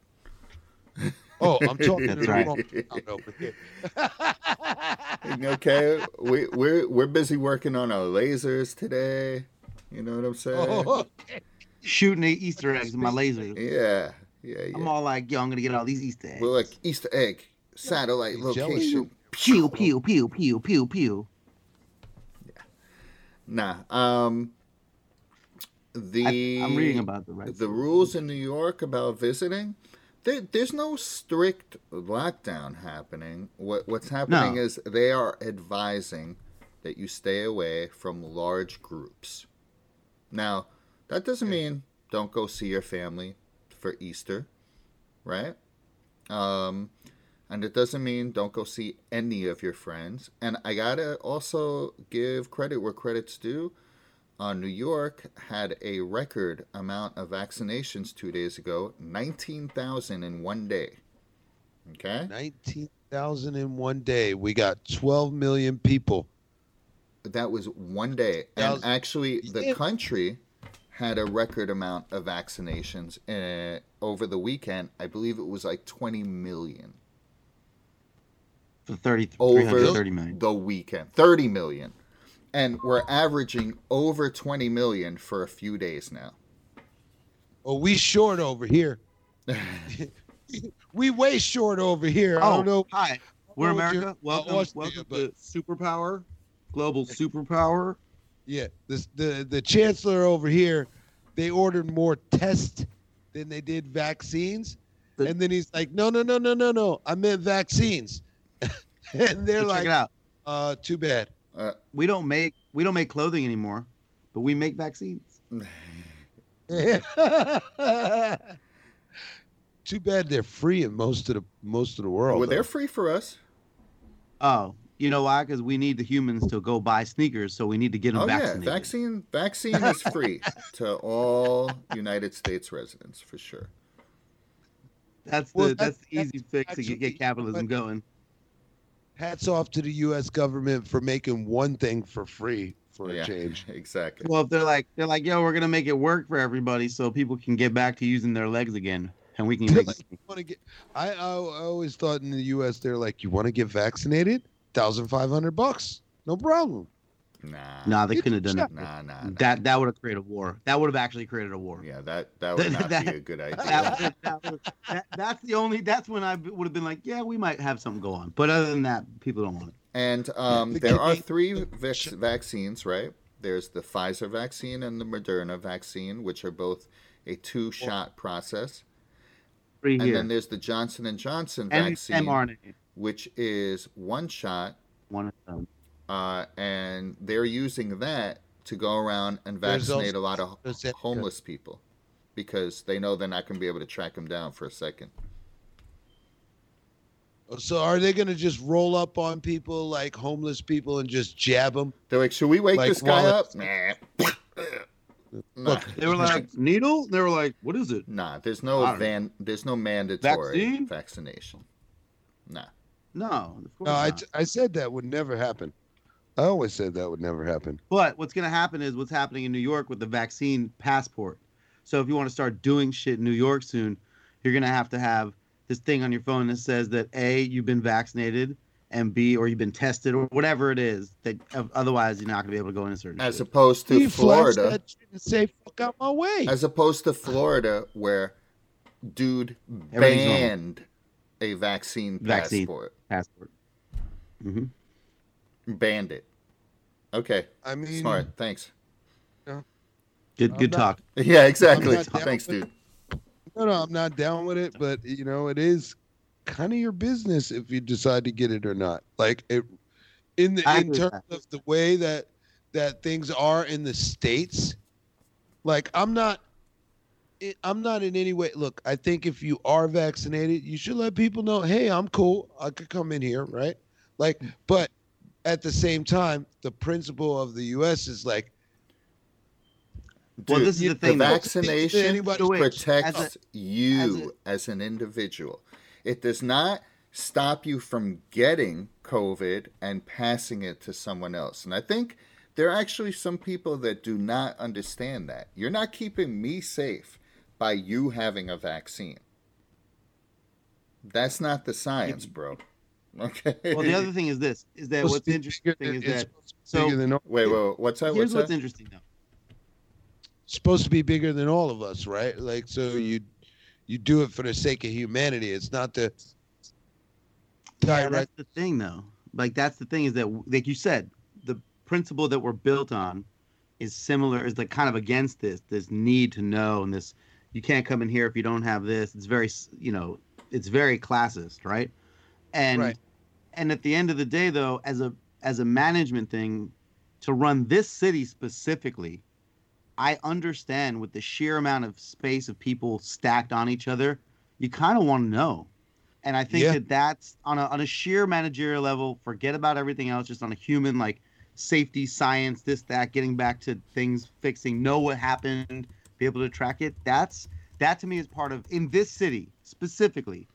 Speaker 4: Oh, I'm talking to
Speaker 3: That's
Speaker 4: the
Speaker 3: right.
Speaker 4: wrong crowd over here.
Speaker 1: okay, we we're we're busy working on our lasers today. You know what I'm saying?
Speaker 4: Oh,
Speaker 3: Shooting the Easter eggs with my laser.
Speaker 1: Yeah, yeah,
Speaker 3: I'm all like, yo, I'm gonna get all these Easter eggs.
Speaker 1: We're like Easter egg satellite
Speaker 4: Hey, jealous.
Speaker 1: location.
Speaker 3: pew pew pew pew pew pew.
Speaker 1: Nah, um,
Speaker 3: I,
Speaker 1: the
Speaker 3: I'm reading about the right.
Speaker 1: the rules in New York about visiting. There, there's no strict lockdown happening. What what's happening
Speaker 3: No.
Speaker 1: is they are advising that you stay away from large groups. Now, that doesn't mean don't go see your family for Easter, right? Um, and it doesn't mean don't go see any of your friends. And I gotta also give credit where credit's due. Uh, New York had a record amount of vaccinations two days ago 19,000 in one day. Okay?
Speaker 4: 19,000 in one day. We got 12 million people.
Speaker 1: That was one day. And actually, the country had a record amount of vaccinations uh, over the weekend. I believe it was like 20 million
Speaker 3: for 30,
Speaker 1: over
Speaker 3: 30 million.
Speaker 1: the weekend. 30 million. And we're averaging over 20 million for a few days now.
Speaker 4: Oh, we short over here. we way short over here. I
Speaker 3: Oh,
Speaker 4: don't know.
Speaker 3: hi. We're
Speaker 4: know what you're-
Speaker 3: America. Welcome,
Speaker 4: Austria,
Speaker 3: welcome
Speaker 4: but-
Speaker 3: to superpower, global superpower.
Speaker 4: Yeah, this the the chancellor over here, they ordered more tests than they did vaccines,
Speaker 3: The-
Speaker 4: and then he's like, "No, no, no, no, no, no, I meant vaccines," and they're
Speaker 3: So
Speaker 4: like,
Speaker 3: check it out.
Speaker 4: "Uh, too bad."
Speaker 1: Uh,
Speaker 3: We don't make we don't make clothing anymore, but we make vaccines.
Speaker 4: too bad they're free in most of the most of the world.
Speaker 1: well,
Speaker 4: though.
Speaker 1: they're free for us.
Speaker 3: Oh, you know why? Because we need the humans to go buy sneakers, so we need to get them
Speaker 1: Oh
Speaker 3: vaccinated.
Speaker 1: yeah, vaccine vaccine is free to all United States residents for sure.
Speaker 3: That's the
Speaker 4: Well,
Speaker 3: that's,
Speaker 4: that's-
Speaker 3: the easy fix to get capitalism
Speaker 4: but-
Speaker 3: going.
Speaker 4: Hats off to the U.S. government for making one thing for free for a change.
Speaker 1: exactly.
Speaker 3: Well, if they're like they're like, yo, we're gonna make it work for everybody, so people can get back to using their legs again, and we can make.
Speaker 4: like, get? I, I I always thought in the U.S. they're like, you want to get vaccinated? Thousand five hundred bucks, no problem.
Speaker 1: Nah,
Speaker 3: Nah, they couldn't have done
Speaker 4: shot.
Speaker 3: it.
Speaker 1: nah, nah, nah.
Speaker 3: That that would have created a war. That would have actually created a war.
Speaker 1: Yeah, that that would not
Speaker 3: That-
Speaker 1: be a good idea.
Speaker 3: That, would- that, that- that's the only. That's when I would have been like, yeah, we might have something go on. But other than that, people don't want it.
Speaker 1: And um, there are three vac- vaccines, right? There's the Pfizer vaccine and the Moderna vaccine, which are both a two-shot process.
Speaker 3: Free
Speaker 1: And
Speaker 3: here.
Speaker 1: then there's the Johnson and Johnson
Speaker 3: and
Speaker 1: vaccine,
Speaker 3: mRNA.
Speaker 1: which is one shot,
Speaker 3: One of them.
Speaker 1: Uh, and they're using that to go around and vaccinate
Speaker 4: also
Speaker 1: a lot of homeless people because they know they're not going to be able to track them down for a second.
Speaker 4: So are they going to just roll up on people like homeless people and just jab them?
Speaker 1: They're like, should we wake
Speaker 4: Like
Speaker 1: this guy up? Nah. Nah.
Speaker 4: Look,
Speaker 3: They were like needle. They were like, what is it?
Speaker 1: Nah, there's no
Speaker 3: I
Speaker 1: van. There's no mandatory
Speaker 3: Vaccine?
Speaker 1: vaccination. Nah.
Speaker 3: No, of course
Speaker 4: No, I,
Speaker 3: not.
Speaker 4: I said that would never happen. I always said that would never happen.
Speaker 3: But what's going to happen is what's happening in New York with the vaccine passport. So if you want to start doing shit in New York soon, you're going to have to have this thing on your phone that says that A, you've been vaccinated, and B, or you've been tested or whatever it is that uh, otherwise you're not gonna be able to go into certain.
Speaker 1: As
Speaker 3: shit.
Speaker 1: opposed to
Speaker 4: He
Speaker 1: Florida,
Speaker 4: that and say, "Fuck out my way."
Speaker 1: as opposed to Florida, where dude banned a vaccine,
Speaker 3: Vaccine.
Speaker 1: passport,
Speaker 3: passport. hmm
Speaker 1: banned it. Okay,
Speaker 4: I mean,
Speaker 1: smart. Thanks.
Speaker 3: Good,
Speaker 4: I'm
Speaker 3: good
Speaker 4: not-
Speaker 3: talk.
Speaker 1: Yeah, exactly. Thanks,
Speaker 4: with
Speaker 1: dude.
Speaker 4: no, no, I'm not down with it, but you know, it is kind of your business if you decide to get it or not. Like it, in the
Speaker 3: I
Speaker 4: in
Speaker 3: agree with
Speaker 4: terms of the way that that things are in the states. Like I'm not, eh, I'm not in any way. Look, I think if you are vaccinated, you should let people know, hey, I'm cool. I could come in here, right? Like, but at the same time, the principle of the U.S. is like
Speaker 3: Well,
Speaker 1: Dude,
Speaker 3: this is the
Speaker 1: the
Speaker 3: thing. though.
Speaker 1: vaccination
Speaker 4: anybody-
Speaker 3: So wait,
Speaker 1: protects
Speaker 3: as
Speaker 1: you as, an individual. It does not stop you from getting COVID and passing it to someone else. And I think there are actually some people that do not understand that. You're not keeping me safe by you having a vaccine. That's not the science, bro. Okay.
Speaker 3: Well, the other thing is this: is that
Speaker 4: supposed
Speaker 3: what's interesting
Speaker 4: bigger
Speaker 3: is that
Speaker 4: supposed to be
Speaker 3: so
Speaker 4: bigger than all-
Speaker 1: wait, wait, what's that?
Speaker 3: here's
Speaker 1: What's
Speaker 3: what's
Speaker 1: that?
Speaker 3: interesting though.
Speaker 4: supposed to be bigger than all of us, right? Like so you you do it for the sake of humanity. It's not the
Speaker 3: Yeah, that's the thing, though. Like that's the thing is that, like you said, the principle that we're built on is similar. Is like kind of against this this need to know and this you can't come in here if you don't have this. It's very you know it's very classist, right? And
Speaker 4: Right.
Speaker 3: And at the end of the day, though, as a as a management thing, to run this city specifically, I understand with the sheer amount of space of people stacked on each other, you kind of want to know. And I think
Speaker 4: Yeah.
Speaker 3: that that's on a, on a sheer managerial level, forget about everything else, just on a human, like safety, science, this, that, getting back to things, fixing, know what happened, be able to track it. That's, that to me is part of, in this city specifically,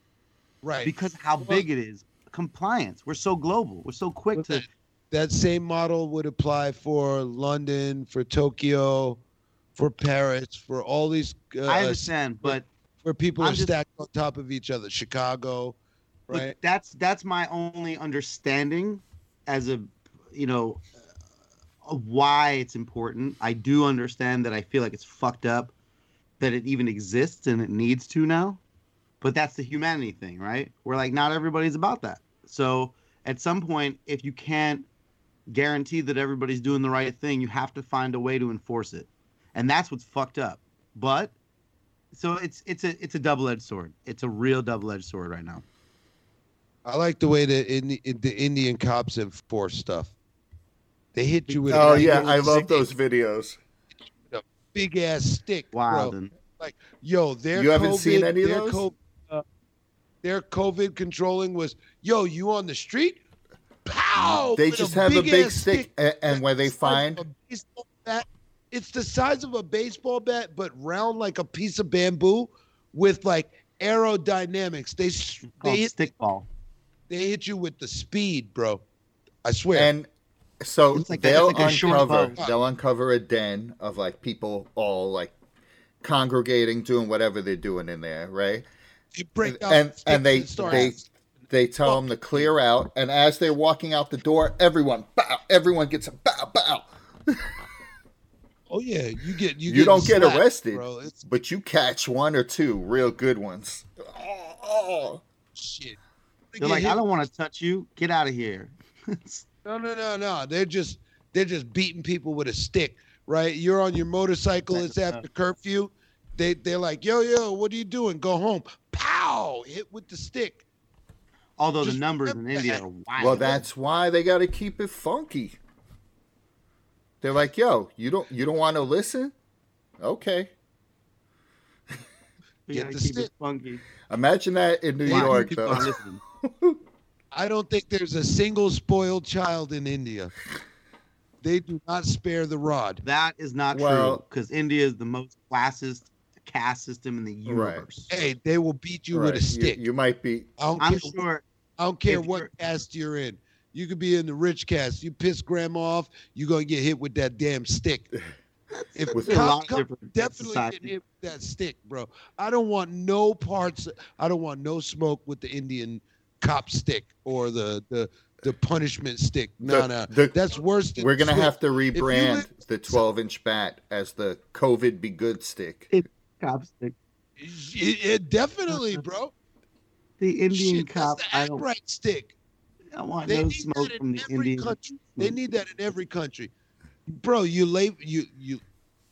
Speaker 4: right.
Speaker 3: because how
Speaker 4: Well-
Speaker 3: big it is, compliance. We're so global. We're so quick to,
Speaker 4: that same model would apply for London, for Tokyo, for Paris, for all these uh,
Speaker 3: I understand, but
Speaker 4: where people
Speaker 3: I'm
Speaker 4: are
Speaker 3: just-
Speaker 4: stacked on top of each other. Chicago, right?
Speaker 3: that's that's my only understanding as a you know uh, why it's important. I do understand that I feel like it's fucked up that it even exists and it needs to now. But that's the humanity thing, right? We're like not everybody's about that. So at some point if you can't guarantee that everybody's doing the right thing, you have to find a way to enforce it. And that's what's fucked up. But so it's it's a it's a double-edged sword. It's a real double-edged sword right now.
Speaker 4: I like the way the Indi- the Indian cops enforce stuff. They hit you with
Speaker 1: Oh
Speaker 4: a
Speaker 1: yeah, I love
Speaker 4: stick,
Speaker 1: those videos.
Speaker 4: big ass stick,
Speaker 3: Wild
Speaker 4: bro.
Speaker 3: and
Speaker 4: Yo, their
Speaker 1: You haven't
Speaker 4: COVID,
Speaker 1: seen any of
Speaker 4: their
Speaker 1: those?
Speaker 4: co- uh, their COVID controlling was, yo, you on the street? Pow!
Speaker 1: They
Speaker 4: with
Speaker 1: just have a big
Speaker 4: ass
Speaker 1: stick, and, and when they
Speaker 4: It's the size
Speaker 1: find
Speaker 4: a baseball bat. It's the size of a baseball bat, but round like a piece of bamboo, with like aerodynamics. They s-
Speaker 3: called
Speaker 4: they hit,
Speaker 3: stickball.
Speaker 4: they hit you with the speed, bro. I swear.
Speaker 1: And so
Speaker 3: like
Speaker 1: they'll
Speaker 3: it's like
Speaker 1: uncover they'll uncover a den of like people all like congregating, doing whatever they're doing in there, right?
Speaker 4: You break out
Speaker 1: and and they
Speaker 4: start-
Speaker 1: they they tell them to clear out, and as they're walking out the door, everyone bow, everyone gets a bow bow.
Speaker 4: Oh yeah, you get you,
Speaker 1: You, don't
Speaker 4: getting
Speaker 1: get arrested,
Speaker 4: bro.
Speaker 1: But you catch one or two real good ones. Oh, oh.
Speaker 4: shit.
Speaker 3: They're like,
Speaker 4: hit
Speaker 3: I don't want to touch you. Get out of here.
Speaker 4: No, no, no, no. They're just they're just beating people with a stick, right? You're on your motorcycle. It's after curfew. They they're like, yo, yo, what are you doing? Go home. Pow! Hit with the stick.
Speaker 3: Although the numbers in India
Speaker 4: that.
Speaker 3: are wild.
Speaker 1: Well, that's why they got to keep it funky. They're like, "Yo, you don't you don't want to listen? Okay."
Speaker 4: Get the
Speaker 3: keep it
Speaker 4: stick.
Speaker 3: funky.
Speaker 1: Imagine that in New
Speaker 3: Why?
Speaker 1: York, though.
Speaker 4: I don't think there's a single spoiled child in India. They do not spare the rod.
Speaker 3: That is not
Speaker 1: Well-
Speaker 3: true because India is the most classist caste system in the
Speaker 1: Right.
Speaker 3: universe.
Speaker 4: Hey, they will beat you
Speaker 1: Right,
Speaker 4: with a stick.
Speaker 1: You, might be.
Speaker 4: I don't
Speaker 3: I'm
Speaker 4: care.
Speaker 3: sure.
Speaker 4: I don't care what
Speaker 3: you're-
Speaker 4: caste you're in. You could be in the rich caste. You piss grandma off, you're gonna get hit with that damn stick. If
Speaker 1: With
Speaker 3: There's a lot
Speaker 4: cop, cop definitely
Speaker 3: society.
Speaker 4: getting hit with that stick, bro. I don't want no parts. I don't want no smoke with the Indian cop stick or the the the punishment stick. No,
Speaker 1: The-
Speaker 4: no,
Speaker 1: the-
Speaker 4: that's worse than
Speaker 1: We're gonna
Speaker 4: Swift.
Speaker 1: have to rebrand
Speaker 4: live-
Speaker 1: the 12 inch bat as the COVID be good stick.
Speaker 3: Copstick.
Speaker 4: It- it- definitely, bro.
Speaker 3: The Indian
Speaker 4: Shit,
Speaker 3: cop.
Speaker 4: That's the
Speaker 3: I don't,
Speaker 4: right stick.
Speaker 3: I don't want
Speaker 4: They
Speaker 3: no
Speaker 4: need
Speaker 3: smoke
Speaker 4: that
Speaker 3: from
Speaker 4: in
Speaker 3: the
Speaker 4: every
Speaker 3: Indian.
Speaker 4: country. They need that in every country, bro. You late? You you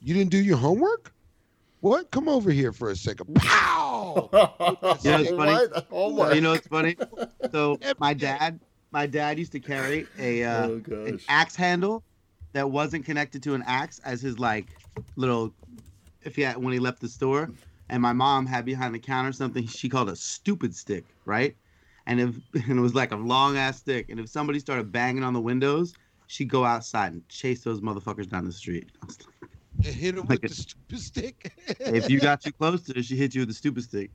Speaker 4: you didn't do your homework? What? Come over here for a second. Pow!
Speaker 3: You know what's funny?
Speaker 1: Oh my
Speaker 3: You know what's funny? So my dad, my dad used to carry a uh,
Speaker 1: Oh
Speaker 3: an axe handle that wasn't connected to an axe as his like little if he had when he left the store and my mom had behind the counter something she called a stupid stick right and if and it was like a long ass stick and if somebody started banging on the windows she'd go outside and chase those motherfuckers down the street like,
Speaker 4: hit him
Speaker 3: Like
Speaker 4: with
Speaker 3: a-
Speaker 4: the stupid stick.
Speaker 3: if you got too close to her she hit you with the stupid stick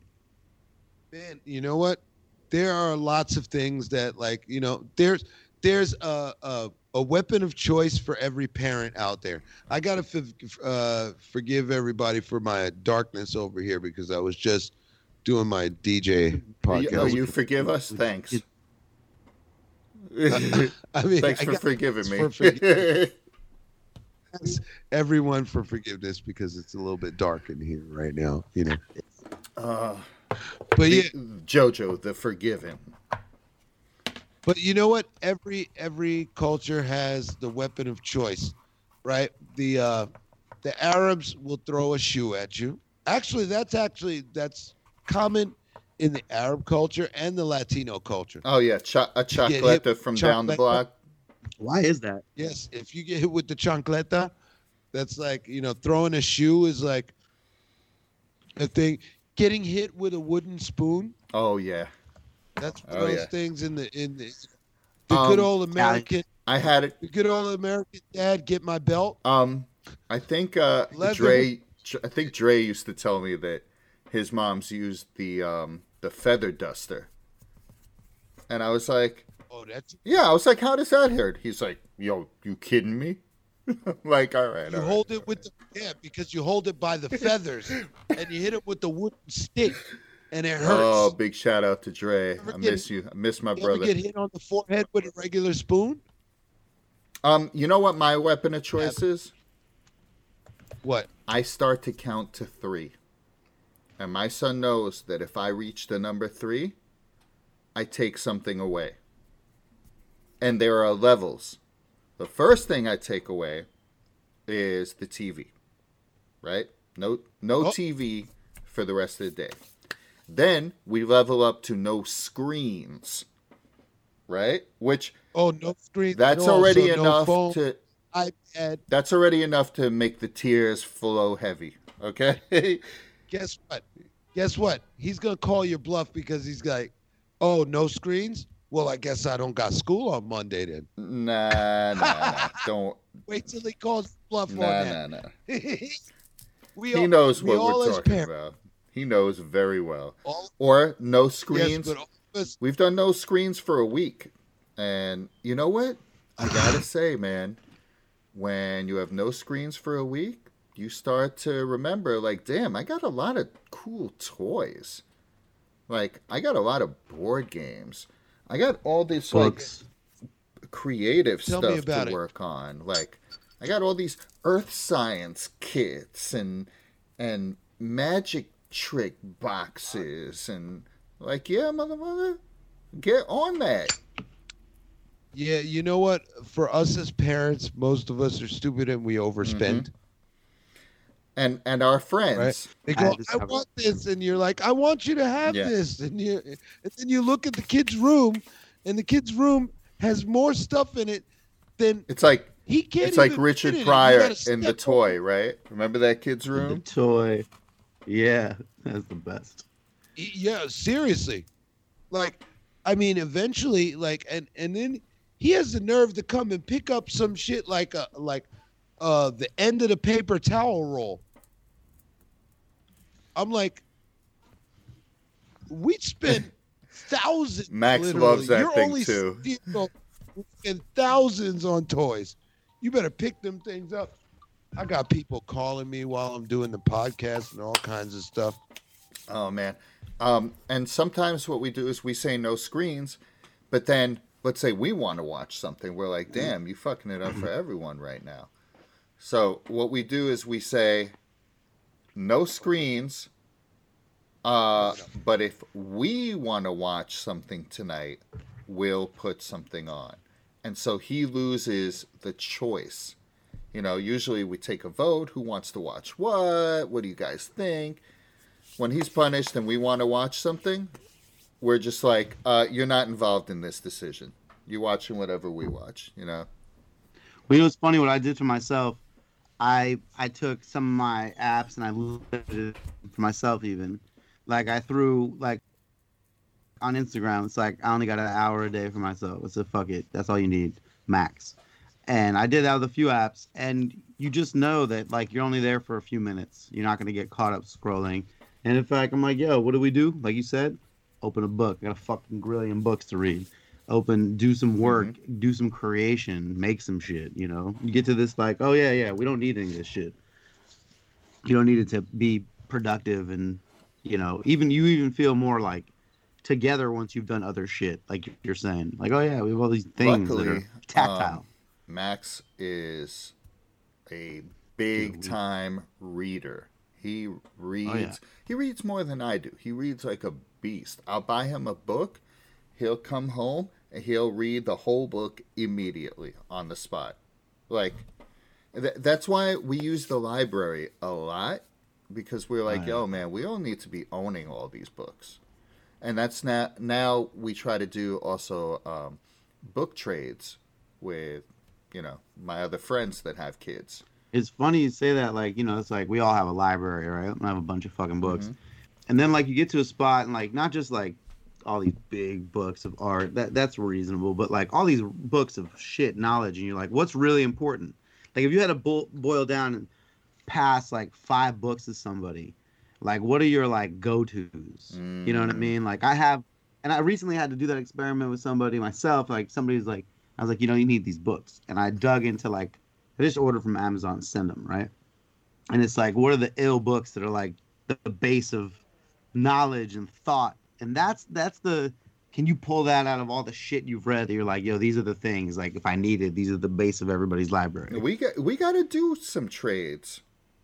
Speaker 4: man, you know what? There are lots of things that, like, you know, there's there's a a, a weapon of choice for every parent out there. I gotta f- uh, forgive everybody for my darkness over here because I was just doing my DJ
Speaker 1: You,
Speaker 4: podcast.
Speaker 1: oh, you forgive us? Thanks.
Speaker 4: I mean,
Speaker 1: Thanks for
Speaker 4: got
Speaker 1: forgiving me.
Speaker 4: for forgi- ask everyone for forgiveness because it's a little bit dark in here right now, you know.
Speaker 1: uh,
Speaker 4: But yeah,
Speaker 1: Jojo, the forgiven.
Speaker 4: But you know what? Every every culture has the weapon of choice, right? The uh, the Arabs will throw a shoe at you. Actually, that's actually that's common in the Arab culture and the Latino culture.
Speaker 1: Oh yeah, Cho- a
Speaker 4: get hit
Speaker 1: chocolate from down the block.
Speaker 3: why is that
Speaker 4: Yes, if you get hit with the chancleta, that's like you know throwing a shoe is like a thing. Getting hit with a wooden spoon,
Speaker 1: Oh yeah,
Speaker 4: that's one
Speaker 1: Oh,
Speaker 4: of those
Speaker 1: yeah.
Speaker 4: things in the in the, the good
Speaker 1: Um,
Speaker 4: old American
Speaker 1: I had it.
Speaker 4: the good old American dad get my belt.
Speaker 1: Um, I think uh,
Speaker 4: Leather.
Speaker 1: Dre. I think Dre used to tell me that his mom's used the um the feather duster, and I was like,
Speaker 4: Oh, that's
Speaker 1: yeah. I was like, how does that hurt? He's like, yo, you kidding me? like, all right,
Speaker 4: you
Speaker 1: all right.
Speaker 4: hold it with the yeah because you hold it by the feathers and you hit it with the wooden stick and it hurts.
Speaker 1: Oh, big shout out to Dre. I
Speaker 4: get-
Speaker 1: miss you. I miss my brother.
Speaker 4: get hit on the forehead with a regular spoon?
Speaker 1: Um, you know what my weapon of choice is?
Speaker 4: What?
Speaker 1: I start to count to three. And my son knows that if I reach the number three, I take something away. And there are levels. The first thing I take away is the TV. Right? No no
Speaker 4: Oh.
Speaker 1: TV for the rest of the day. Then we level up to no screens. Right? Which
Speaker 4: Oh, no screen.
Speaker 1: that's
Speaker 4: at all,
Speaker 1: already
Speaker 4: so no
Speaker 1: enough
Speaker 4: phone,
Speaker 1: to
Speaker 4: iPad.
Speaker 1: that's already enough to make the tears flow heavy. Okay?
Speaker 4: Guess what? Guess what? He's gonna call your bluff because he's like, "Oh, no screens." Well, I guess I don't got school on Monday then.
Speaker 1: Nah, nah, nah. Don't.
Speaker 4: Wait till he calls bluff
Speaker 1: Nah,
Speaker 4: on
Speaker 1: nah,
Speaker 4: that.
Speaker 1: nah.
Speaker 4: we
Speaker 1: He
Speaker 4: all,
Speaker 1: knows what
Speaker 4: all
Speaker 1: we're talking
Speaker 4: parents-
Speaker 1: about. He knows very well.
Speaker 4: All,
Speaker 1: Or no
Speaker 4: yes,
Speaker 1: screens.
Speaker 4: us,
Speaker 1: We've done no screens for a week. And you know what? I gotta say, man, when you have no screens for a week, you start to remember, like, damn, I got a lot of cool toys. Like, I got a lot of board games. I got all this, like, creative
Speaker 4: Tell
Speaker 1: stuff to
Speaker 4: it.
Speaker 1: work on. Like I got all these earth science kits and and magic trick boxes and like yeah, motherfucker, get on that.
Speaker 4: yeah, you know what? For us as parents, most of us are stupid and we overspend. Mm-hmm.
Speaker 1: And and our friends.
Speaker 4: They
Speaker 3: I
Speaker 4: go,
Speaker 3: just
Speaker 4: I
Speaker 3: have-
Speaker 4: want this, and you're like, I want you to have
Speaker 1: Yeah.
Speaker 4: this, and you, and then you look at the kid's room, and the kid's room has more stuff in it than
Speaker 1: It's like
Speaker 4: he can't.
Speaker 1: it's like Richard
Speaker 4: fit in it. You
Speaker 1: Pryor in the toy, right? Remember that kid's room?
Speaker 3: the toy yeah that's the best
Speaker 4: Yeah, seriously. Like, I mean, eventually, like, and and then he has the nerve to come and pick up some shit like a like uh the end of the paper towel roll. I'm like, we spend thousands.
Speaker 1: Max
Speaker 4: literally.
Speaker 1: loves that
Speaker 4: You're
Speaker 1: thing
Speaker 4: only
Speaker 1: too.
Speaker 4: steal- And thousands on toys. You better pick them things up. I got people calling me while I'm doing the podcast and all kinds of stuff.
Speaker 1: Oh man. Um, and sometimes what we do is we say no screens, but then let's say we want to watch something. We're like, damn, you fucking it up for everyone right now. So what we do is we say no screens. Uh, but if we want to watch something tonight, we'll put something on. And so he loses the choice. You know, usually we take a vote who wants to watch what? What do you guys think? When he's punished and we want to watch something, we're just like, uh, you're not involved in this decision. You're watching whatever we watch, you know?
Speaker 3: Well, you know, it's funny what I did for myself. I I took some of my apps and I it for myself even. Like I threw like on Instagram, it's like I only got an hour a day for myself. It's a fuck it. That's all you need, max. And I did that with a few apps, and you just know that like you're only there for a few minutes. You're not gonna get caught up scrolling. And in fact, I'm like, yo, what do we do? Like you said, open a book. I got a fucking grillion books to read. Open, do some work, do some creation, make some shit. You know, you get to this like, oh yeah, yeah, we don't need any of this shit. You don't need it to be productive, and you know, even you even feel more like together once you've done other shit. Like you're saying, like, oh yeah, we have all these things that are tactile.
Speaker 1: um, Max is a big time reader. He reads. He reads more than I do. He reads like a beast. I'll buy him a book. He'll come home and he'll read the whole book immediately on the spot. Like th- that's why we use the library a lot because we're like,
Speaker 3: Right.
Speaker 1: yo, man, we don't need to be owning all these books. And that's now now we try to do also um, book trades with you know my other friends that have kids.
Speaker 3: it's funny you say that like you know it's like we all have a library right i have a bunch of fucking books
Speaker 1: Mhm.
Speaker 3: and then like you get to a spot and like not just like all these big books of art that that's reasonable but like all these books of shit knowledge and you're like what's really important like if you had to bo- boil down and pass like five books to somebody like what are your like go-to's you know what i
Speaker 1: Mm.
Speaker 3: mean like i have and i recently had to do that experiment with somebody myself like somebody's like i was like you know you need these books and i dug into like i just ordered from amazon send them right and it's like what are the ill books that are like the, base of knowledge and thought and that's that's the can you pull that out of all the shit you've read that you're like yo these are the things like if i needed these are the base of everybody's library
Speaker 1: We got we got to do some trades.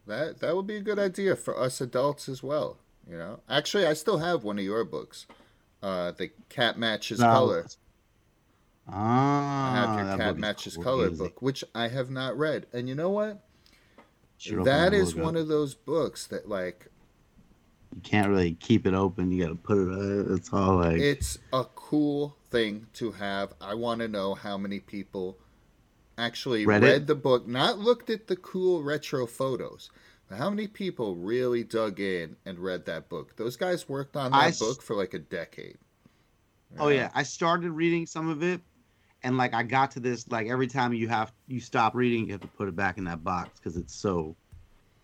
Speaker 1: That that would be a good idea for us adults as well. You know, actually, I still have one of your books, uh, the Cat Matches
Speaker 3: No.
Speaker 1: Color. I
Speaker 3: ah
Speaker 1: have your Cat Matches Color
Speaker 3: crazy.
Speaker 1: book, which I have not read. And you know what?
Speaker 3: Should
Speaker 1: That is one
Speaker 3: up.
Speaker 1: of those books that like
Speaker 3: you can't really keep it open you gotta put it uh, it's all like
Speaker 1: it's a cool thing to have. I want to know how many people actually
Speaker 3: Read
Speaker 1: read, the book, not looked at the cool retro photos. but How many people really dug in and read that book? Those guys worked on that
Speaker 3: I
Speaker 1: book for like a decade.
Speaker 3: Oh yeah, I started reading some of it, and like I got to this like every time you have you stop reading, you have to put it back in that box because it's so,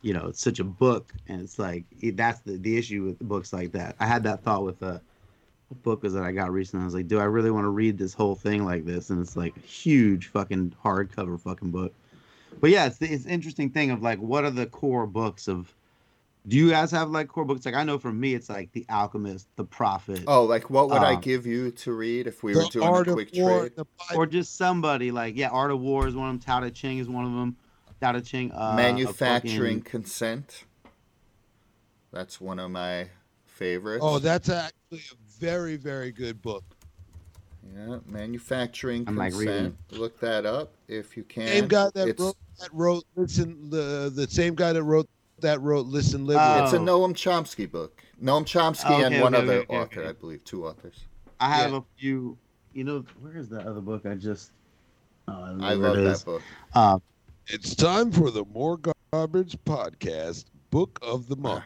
Speaker 3: you know, it's such a book, and it's like it, that's the the issue with books like that. I had that thought with a, a book that I got recently. I was like, do I really want to read this whole thing like this? And it's like a huge fucking hardcover fucking book. But yeah, it's it's interesting thing of like what are the core books of. Do you guys have like core books? Like I know for me, it's like The Alchemist, The Prophet.
Speaker 1: Oh, like what would I
Speaker 3: Um,
Speaker 1: give you to read if we were doing
Speaker 4: Art
Speaker 1: a quick
Speaker 4: War,
Speaker 1: trade?
Speaker 4: the
Speaker 3: or just somebody like yeah, Art of War is one of them. Tao Te Ching is one of them. Tao Te Ching. Uh,
Speaker 1: Manufacturing
Speaker 3: fucking-
Speaker 1: consent. That's one of my favorites.
Speaker 4: Oh, that's actually a very, very good book.
Speaker 1: yeah, manufacturing
Speaker 3: I'm, like,
Speaker 1: consent. Look that up if you can.
Speaker 4: Same guy that
Speaker 1: it's,
Speaker 4: wrote that wrote listen the the same guy that wrote that wrote listen live.
Speaker 3: Oh.
Speaker 1: It's a Noam Chomsky book. Noam Chomsky
Speaker 3: Okay,
Speaker 1: and one
Speaker 3: okay,
Speaker 1: other
Speaker 3: okay,
Speaker 1: author,
Speaker 3: okay.
Speaker 1: I believe, two authors.
Speaker 3: I have
Speaker 4: Yeah.
Speaker 3: a few. You know, where is that other book? I just. Oh, I, don't
Speaker 1: I love
Speaker 3: it
Speaker 1: that
Speaker 3: is.
Speaker 1: book.
Speaker 3: Uh,
Speaker 4: It's time for the More Garbage podcast book of the month.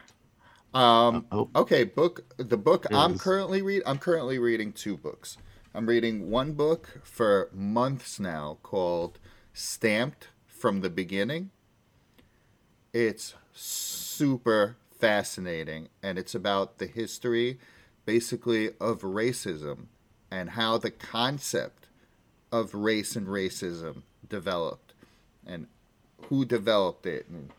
Speaker 1: Um,
Speaker 3: oh,
Speaker 1: okay, book. The book
Speaker 3: it
Speaker 1: I'm
Speaker 3: is.
Speaker 1: currently read. I'm currently reading two books. I'm reading one book for months now called "Stamped from the Beginning." It's super fascinating, and it's about the history, basically, of racism and how the concept of race and racism developed, and who developed it, and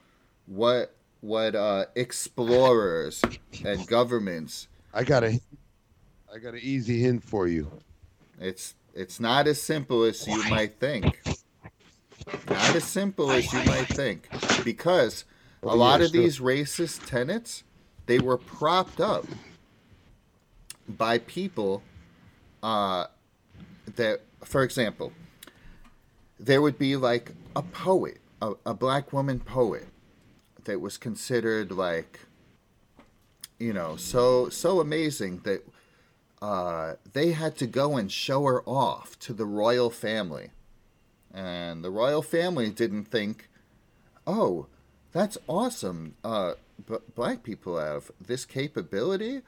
Speaker 1: what what uh, explorers and governments
Speaker 4: I got a, I got an easy hint for you.
Speaker 1: It's it's not as simple as you might think. Not as simple as you might think, because a lot of these racist tenets they were propped up by people uh, that, for example, there would be like a poet, a, a black woman poet that was considered like, you know, so so amazing that uh, they had to go and show her off to the royal family. And the royal family didn't think, oh, that's awesome. Uh, black people have this capability.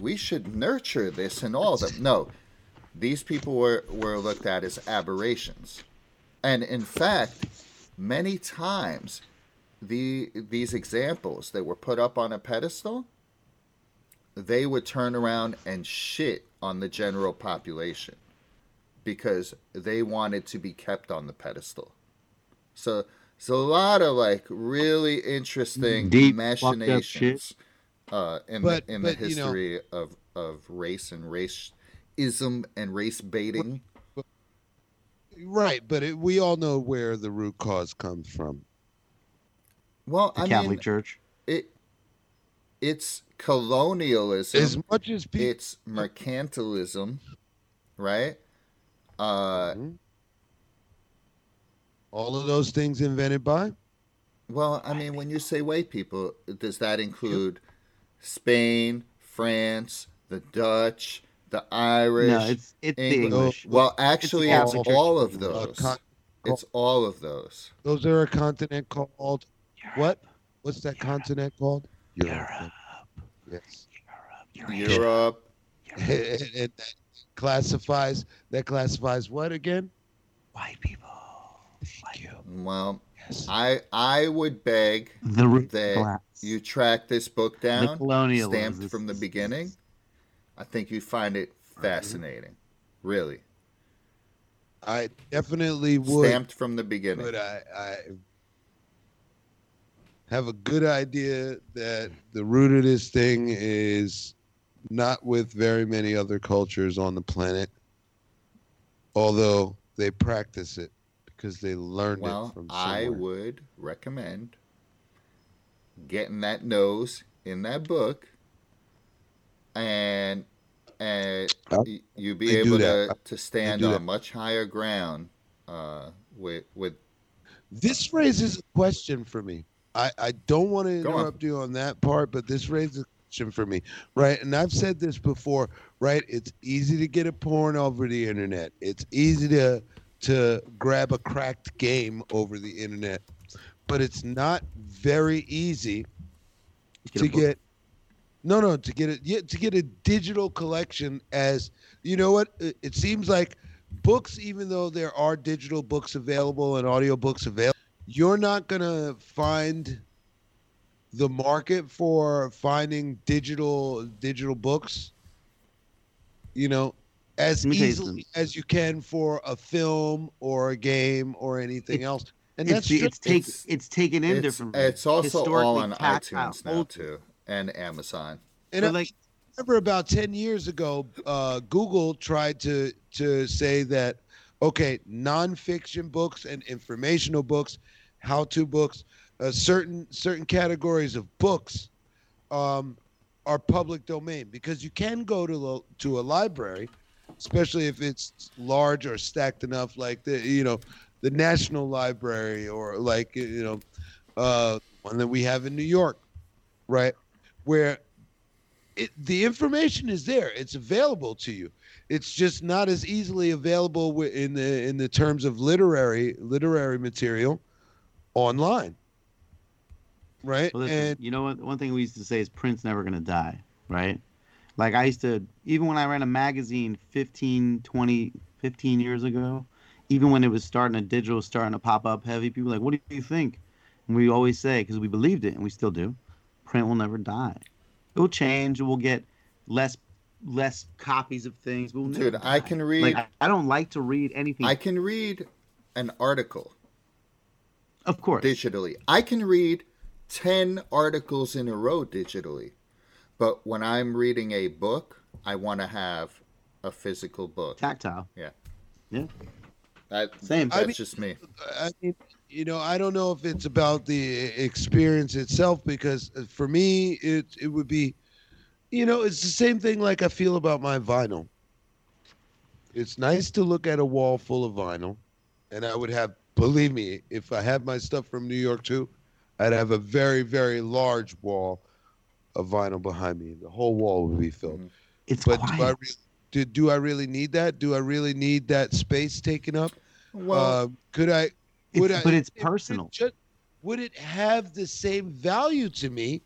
Speaker 1: We should nurture this and all that. No, these people were, were looked at as aberrations. And in fact, many times, the these examples that were put up on a pedestal, they would turn around and shit on the general population because they wanted to be kept on the pedestal. So it's a lot of like really interesting
Speaker 3: Deep,
Speaker 1: machinations uh, in
Speaker 4: But-
Speaker 1: the in
Speaker 4: but,
Speaker 1: the
Speaker 4: you know-
Speaker 1: history of of race and raceism and race baiting.
Speaker 4: Right, but it, we all know where the root cause comes from.
Speaker 1: Well,
Speaker 3: The
Speaker 1: I
Speaker 3: Catholic
Speaker 1: mean,
Speaker 3: Church.
Speaker 1: it it's colonialism.
Speaker 4: As much as people,
Speaker 1: it's mercantilism, right? Uh,
Speaker 4: Mhm. All of those things invented by.
Speaker 1: well, I mean, when you say white people, does that include Spain, France, the Dutch, the Irish?
Speaker 3: No, it's it's the
Speaker 1: English.
Speaker 3: English.
Speaker 1: well, actually,
Speaker 3: It's
Speaker 1: it's, all of those.
Speaker 4: con-
Speaker 1: It's all of those.
Speaker 4: those are a continent called what? What's that continent called?
Speaker 3: Europe.
Speaker 4: Yes.
Speaker 1: Europe.
Speaker 4: and and that classifies that classifies what again?
Speaker 3: White people.
Speaker 4: Thank you.
Speaker 1: Well,
Speaker 4: Yes.
Speaker 1: I I would beg
Speaker 3: The root
Speaker 1: that
Speaker 3: class.
Speaker 1: you track this book down, stamped from the beginning. I think you'd find it fascinating. Really.
Speaker 4: I definitely would,
Speaker 1: Stamped from the beginning.
Speaker 4: but I, I have a good idea that the root of this thing is not with very many other cultures on the planet, although they practice it because they learned it
Speaker 1: Well,
Speaker 4: from
Speaker 1: I would recommend getting that nose in that book, and and you'll be
Speaker 4: I
Speaker 1: able to, to stand on
Speaker 4: that.
Speaker 1: much higher ground uh, with with
Speaker 4: This raises a question for me. I, I don't want to
Speaker 1: Go on.
Speaker 4: interrupt you on that part, but this raises a question for me, right? And I've said this before, right? It's easy to get a porn over the internet. It's easy to to grab a cracked game over the internet, but it's not very easy
Speaker 3: Get
Speaker 4: to get no no to get it yeah, to get a digital collection as you know what? It, it seems like books even though there are digital books available and audio books available you're not going to find the market for finding digital digital books you know as
Speaker 3: Let you
Speaker 4: easily as you can for a film or a game or anything
Speaker 3: It's-
Speaker 4: else and
Speaker 3: It's,
Speaker 4: that's
Speaker 3: the- it's take
Speaker 1: It's-
Speaker 3: it's taken in
Speaker 1: it's,
Speaker 3: differently.
Speaker 1: it's also all on
Speaker 3: tactile,
Speaker 1: iTunes now too and Amazon.
Speaker 4: and
Speaker 3: But
Speaker 4: I-
Speaker 3: like
Speaker 4: remember about 10 years ago uh, google tried to to say that okay nonfiction books and informational books how-to books uh, certain certain categories of books um, are public domain because you can go to the, to a library especially if it's large or stacked enough like the you know the national library or like you know uh, one that we have in new york right where it, the information is there. It's available to you. It's just not as easily available in the in the terms of literary literary material online. Right?
Speaker 3: Well,
Speaker 4: and
Speaker 3: you know what? One thing we used to say is print's never going to die, right? Like I used to, even when I ran a magazine 15, 20, 15 years ago, even when it was starting, a digital starting to pop up heavy, people were like, what do you think? And we always say, because we believed it and we still do, print will never die. It will change. We'll get less less copies of things. We'll
Speaker 1: Dude, I can read
Speaker 3: Like I, I don't like to read anything.
Speaker 1: I can read an article
Speaker 3: of course.
Speaker 1: digitally. I can read 10 articles in a row digitally. But when I'm reading a book, I want to have a physical book.
Speaker 3: Tactile. Yeah. Yeah.
Speaker 1: That,
Speaker 3: Same.
Speaker 1: That's
Speaker 4: I mean-
Speaker 1: just me.
Speaker 4: I mean, you know, I don't know if it's about the experience itself because uh, for me, it it would be, you know, it's the same thing like I feel about my vinyl. It's nice to look at a wall full of vinyl, and I would have, believe me, if I had my stuff from New York too, I'd have a very very large wall of vinyl behind me. The whole wall would be filled.
Speaker 1: Mhm.
Speaker 3: It's
Speaker 4: But do I,
Speaker 3: quiet.
Speaker 4: re- do, do I really need that? Do I really need that space taken up?
Speaker 1: Well,
Speaker 4: uh, could I?
Speaker 3: It's-
Speaker 4: would I-
Speaker 3: but it's
Speaker 4: it- would it
Speaker 3: personal.
Speaker 4: would it have the same value to me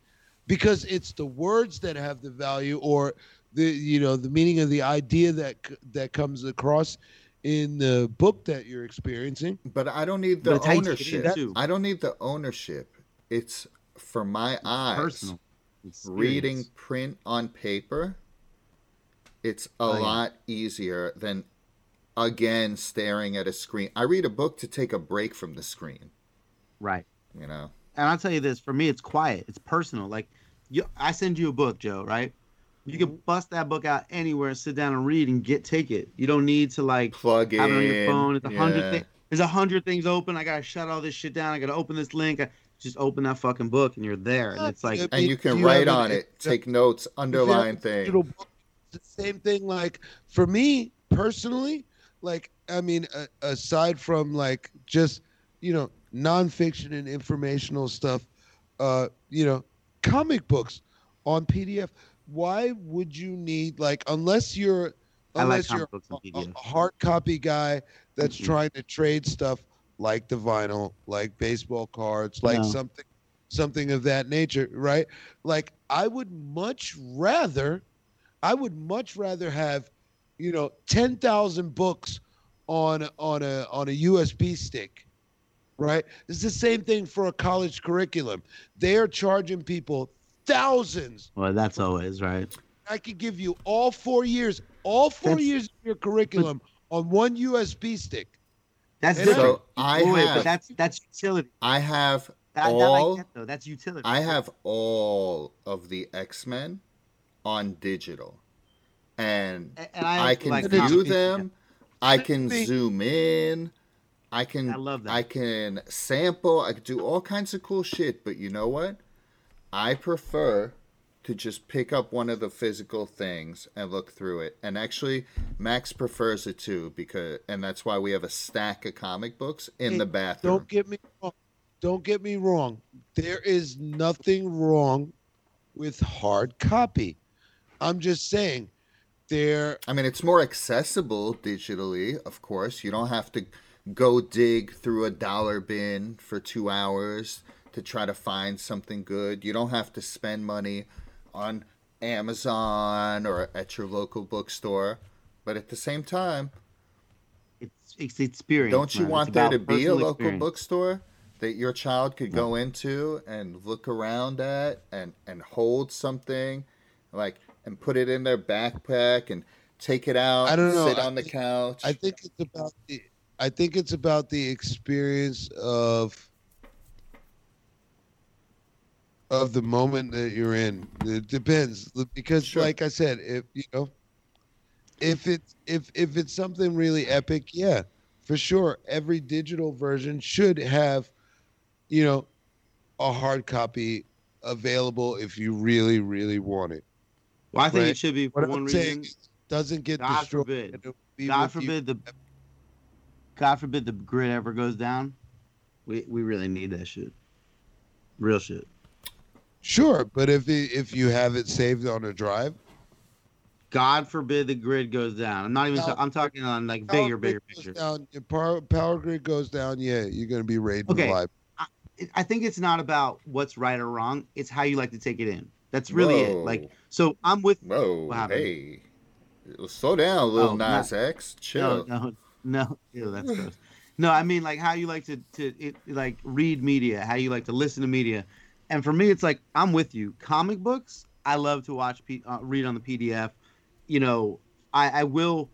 Speaker 4: because it's the words that have the value or the you know the meaning of the idea that that comes across in the book that you're experiencing
Speaker 1: but I don't need the
Speaker 3: it's how you take it
Speaker 1: ownership. I don't need the ownership. It's for my eyes.
Speaker 3: personal.
Speaker 1: Reading print on paper it's a
Speaker 3: Oh, yeah.
Speaker 1: lot easier than again staring at a screen i read a book to take a break from the screen
Speaker 3: Right.
Speaker 1: you know
Speaker 3: And I'll tell you this: for me, it's quiet. It's personal. Like, you, I send you a book, Joe. Right? You can mm-hmm. bust that book out anywhere, and sit down and read, and get take it. You don't need to like
Speaker 1: plug in
Speaker 3: it on your phone. It's a hundred
Speaker 1: yeah.
Speaker 3: things. There's a hundred things open. I gotta shut all this shit down. I gotta open this link. I, just open that fucking book, and you're there. And it's like,
Speaker 1: and you can
Speaker 4: you
Speaker 1: write on it take notes underline things
Speaker 4: digital book, it's the same thing like for me personally like i mean a, aside from like just you know nonfiction and informational stuff uh you know comic books on pdf why would you need like unless you're
Speaker 3: I like
Speaker 4: unless you're a,
Speaker 3: PDF.
Speaker 4: a hard copy guy that's
Speaker 3: Mhm.
Speaker 4: trying to trade stuff like the vinyl like baseball cards like
Speaker 3: No.
Speaker 4: something something of that nature right? Like i would much rather i would much rather have you know 10,000 books on on a on a USB stick right? It's the same thing for a college curriculum. They are charging people thousands.
Speaker 3: Well, that's always right.
Speaker 4: i could give you all 4 years all 4
Speaker 3: That's-
Speaker 4: years of your curriculum on one USB stick
Speaker 3: That's
Speaker 4: And
Speaker 3: different.
Speaker 1: so i
Speaker 3: Wait, wait,
Speaker 1: have
Speaker 3: but that's that's utility.
Speaker 1: i have
Speaker 3: I, I
Speaker 1: all
Speaker 3: like that though. That's utility.
Speaker 1: i have all of the x-men on digital and
Speaker 3: A- and I,
Speaker 1: I can
Speaker 3: like
Speaker 4: view
Speaker 3: comic
Speaker 1: view
Speaker 3: books.
Speaker 1: them. I can zoom in. I can.
Speaker 3: I love that.
Speaker 1: I can sample. I can do all kinds of cool shit. But you know what? I prefer to just pick up one of the physical things and look through it. And actually, Max prefers it too because, and that's why we have a stack of comic books in
Speaker 4: Hey,
Speaker 1: the bathroom.
Speaker 4: Don't get me wrong. Don't get me wrong. There is nothing wrong with hard copy. I'm just saying there
Speaker 1: I mean, it's more accessible digitally, of course. You don't have to go dig through a dollar bin for two hours to try to find something good. You don't have to spend money on Amazon or at your local bookstore. But at the same time,
Speaker 3: It's it's experience.
Speaker 1: don't you
Speaker 3: man.
Speaker 1: want
Speaker 3: It's
Speaker 1: there to be a local
Speaker 3: experience.
Speaker 1: bookstore that your child could go into and look around at and, and hold something like and put it in their backpack and take it out,
Speaker 4: I don't know.
Speaker 1: sit
Speaker 4: I
Speaker 1: on the
Speaker 4: think-
Speaker 1: couch.
Speaker 4: I think it's about the I think it's about the experience of of the moment that you're in. It depends because
Speaker 1: Sure.
Speaker 4: like I said, if you know if it's if if it's something really epic, yeah, for sure every digital version should have you know a hard copy available if you really really want it.
Speaker 3: Well, I think
Speaker 4: Right.
Speaker 3: it should be for
Speaker 4: What
Speaker 3: one
Speaker 4: I'm
Speaker 3: reason.
Speaker 4: saying doesn't get
Speaker 3: God
Speaker 4: destroyed.
Speaker 3: forbid.
Speaker 4: Be
Speaker 3: God
Speaker 4: with you.
Speaker 3: forbid the God forbid the grid ever goes down. We we really need that shit. Real shit.
Speaker 4: Sure, but if it, if you have it saved on a drive,
Speaker 3: God forbid the grid goes down. I'm not even.
Speaker 4: No.
Speaker 3: ta- I'm talking on like
Speaker 4: power
Speaker 3: bigger, bigger
Speaker 4: grid
Speaker 3: picture.
Speaker 4: Down, power, power grid goes down. Yeah, you're gonna be raided
Speaker 3: Okay.
Speaker 4: live.
Speaker 3: It- I think it's not about what's right or wrong. It's how you like to take it in. That's really it. Like, so I'm with.
Speaker 1: Whoa,
Speaker 3: What
Speaker 1: hey. Slow down, little
Speaker 3: Oh,
Speaker 1: Nas X.
Speaker 3: No,
Speaker 1: Chill.
Speaker 3: no, no. Ew, that's gross. No, I mean like how you like to to it, like read media, how you like to listen to media, and for me, it's like I'm with you. Comic books, I love to watch, P, uh, read on the PDF. You know, I, I will,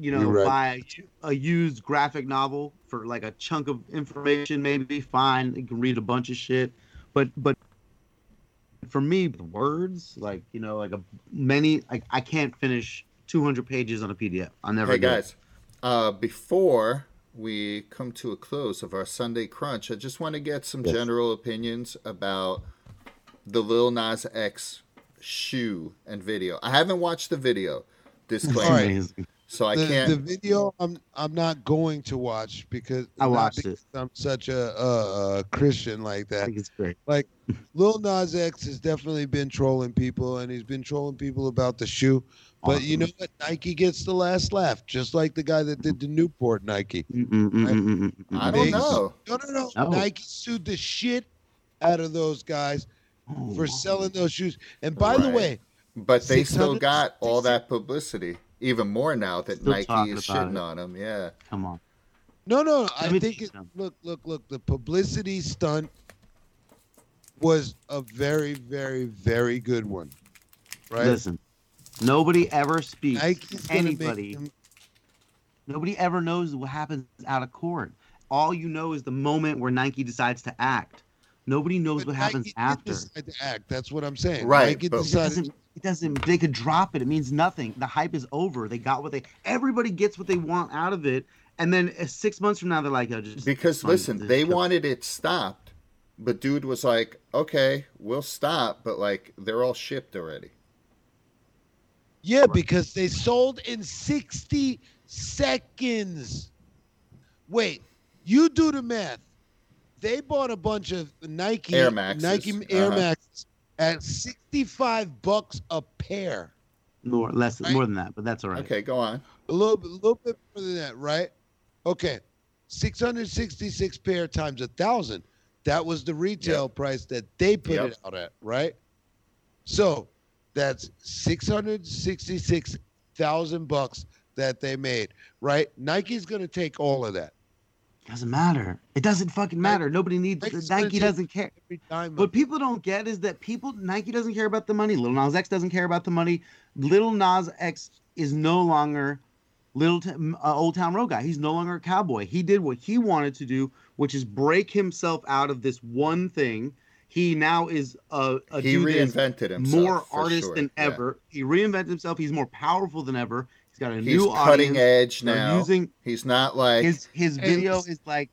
Speaker 3: you know,
Speaker 4: right.
Speaker 3: buy a used graphic novel for like a chunk of information, maybe. Fine, you can read a bunch of shit, but but for me, words like you know, like a many, like I can't finish 200 pages on a PDF. I'll never.
Speaker 1: Hey guys, uh, before we come to a close of our Sunday crunch, I just want to get some
Speaker 3: Yes.
Speaker 1: general opinions about the Lil Nas X shoe and video. I haven't watched the video. Disclaimer.
Speaker 4: All right.
Speaker 1: So I
Speaker 4: the,
Speaker 1: can't.
Speaker 4: the video I'm I'm not going to watch because
Speaker 3: I
Speaker 4: not
Speaker 3: watched it.
Speaker 4: because I'm such a, a, a Christian like
Speaker 3: I
Speaker 4: that.
Speaker 3: think it's great.
Speaker 4: Lil Nas X has definitely been trolling people, and he's been trolling people about the shoe. But you know what? Nike gets the last laugh, just like the guy that did the Newport Nike.
Speaker 3: Mm, mm, mm, mm, mm, mm,
Speaker 1: I
Speaker 3: mm.
Speaker 1: don't
Speaker 4: They-
Speaker 1: know.
Speaker 4: No, no, no.
Speaker 3: Oh.
Speaker 4: Nike sued the shit out of those guys
Speaker 3: Oh.
Speaker 4: for selling those shoes. And by the way,
Speaker 1: But they still got all that publicity. Even more now that
Speaker 3: Still
Speaker 1: Nike is shitting
Speaker 3: it.
Speaker 1: on them. Yeah.
Speaker 3: Come on.
Speaker 4: no, no, I think it, look, look, look. The publicity stunt was a very, very, very good one. Right?
Speaker 3: Listen, nobody ever speaks
Speaker 4: Nike's
Speaker 3: anybody.
Speaker 4: make them,
Speaker 3: Nobody ever knows what happens out of court. All you know is the moment where Nike decides to act. Nobody knows
Speaker 4: but
Speaker 3: what happens
Speaker 4: Nike did
Speaker 3: after.
Speaker 4: decide to act. That's what I'm saying.
Speaker 1: Right,
Speaker 4: Nike
Speaker 1: but-
Speaker 3: It
Speaker 4: decided.
Speaker 3: doesn't. It doesn't. They could drop it. It means nothing. The hype is over. They got what they. Everybody gets what they want out of it, and then uh, six months from now, they're like, oh, just
Speaker 1: Because listen, they wanted it stopped, but dude was like, "Okay, we'll stop," but like they're all shipped already.
Speaker 4: Yeah, because they sold in 60 seconds. Wait, you do the math. They bought a bunch of Nike
Speaker 1: Air Maxes,
Speaker 4: Nike Air
Speaker 1: uh-huh.
Speaker 4: Max at 65 bucks a pair.
Speaker 3: more less
Speaker 4: Right.
Speaker 3: more than that, but that's all right.
Speaker 1: Okay, go on.
Speaker 4: A little, bit- little bit more than that, right? Okay, 666 pair times a thousand. That was the retail price that they put
Speaker 1: Yep.
Speaker 4: it out at, right? So that's 666,000 bucks that they made, right? Nike's going to take all of that.
Speaker 3: Doesn't matter. It doesn't fucking matter. Nobody needs.
Speaker 4: Nike's
Speaker 3: Nike doesn't care.
Speaker 4: Every time.
Speaker 3: What people don't get is that people Nike doesn't care about the money. Little Nas X doesn't care about the money. Little Nas X is no longer little T- uh, old town road guy. He's no longer a cowboy. He did what he wanted to do, which is break himself out of this one thing. He now is a, a
Speaker 1: he
Speaker 3: dude
Speaker 1: reinvented himself.
Speaker 3: more artist
Speaker 1: sure.
Speaker 3: than
Speaker 1: Yeah.
Speaker 3: ever. He reinvented himself. He's more powerful than ever. He's got a
Speaker 1: He's
Speaker 3: new
Speaker 1: cutting
Speaker 3: audience.
Speaker 1: edge
Speaker 3: They're
Speaker 1: now.
Speaker 3: Using
Speaker 1: He's not like
Speaker 3: his his video is like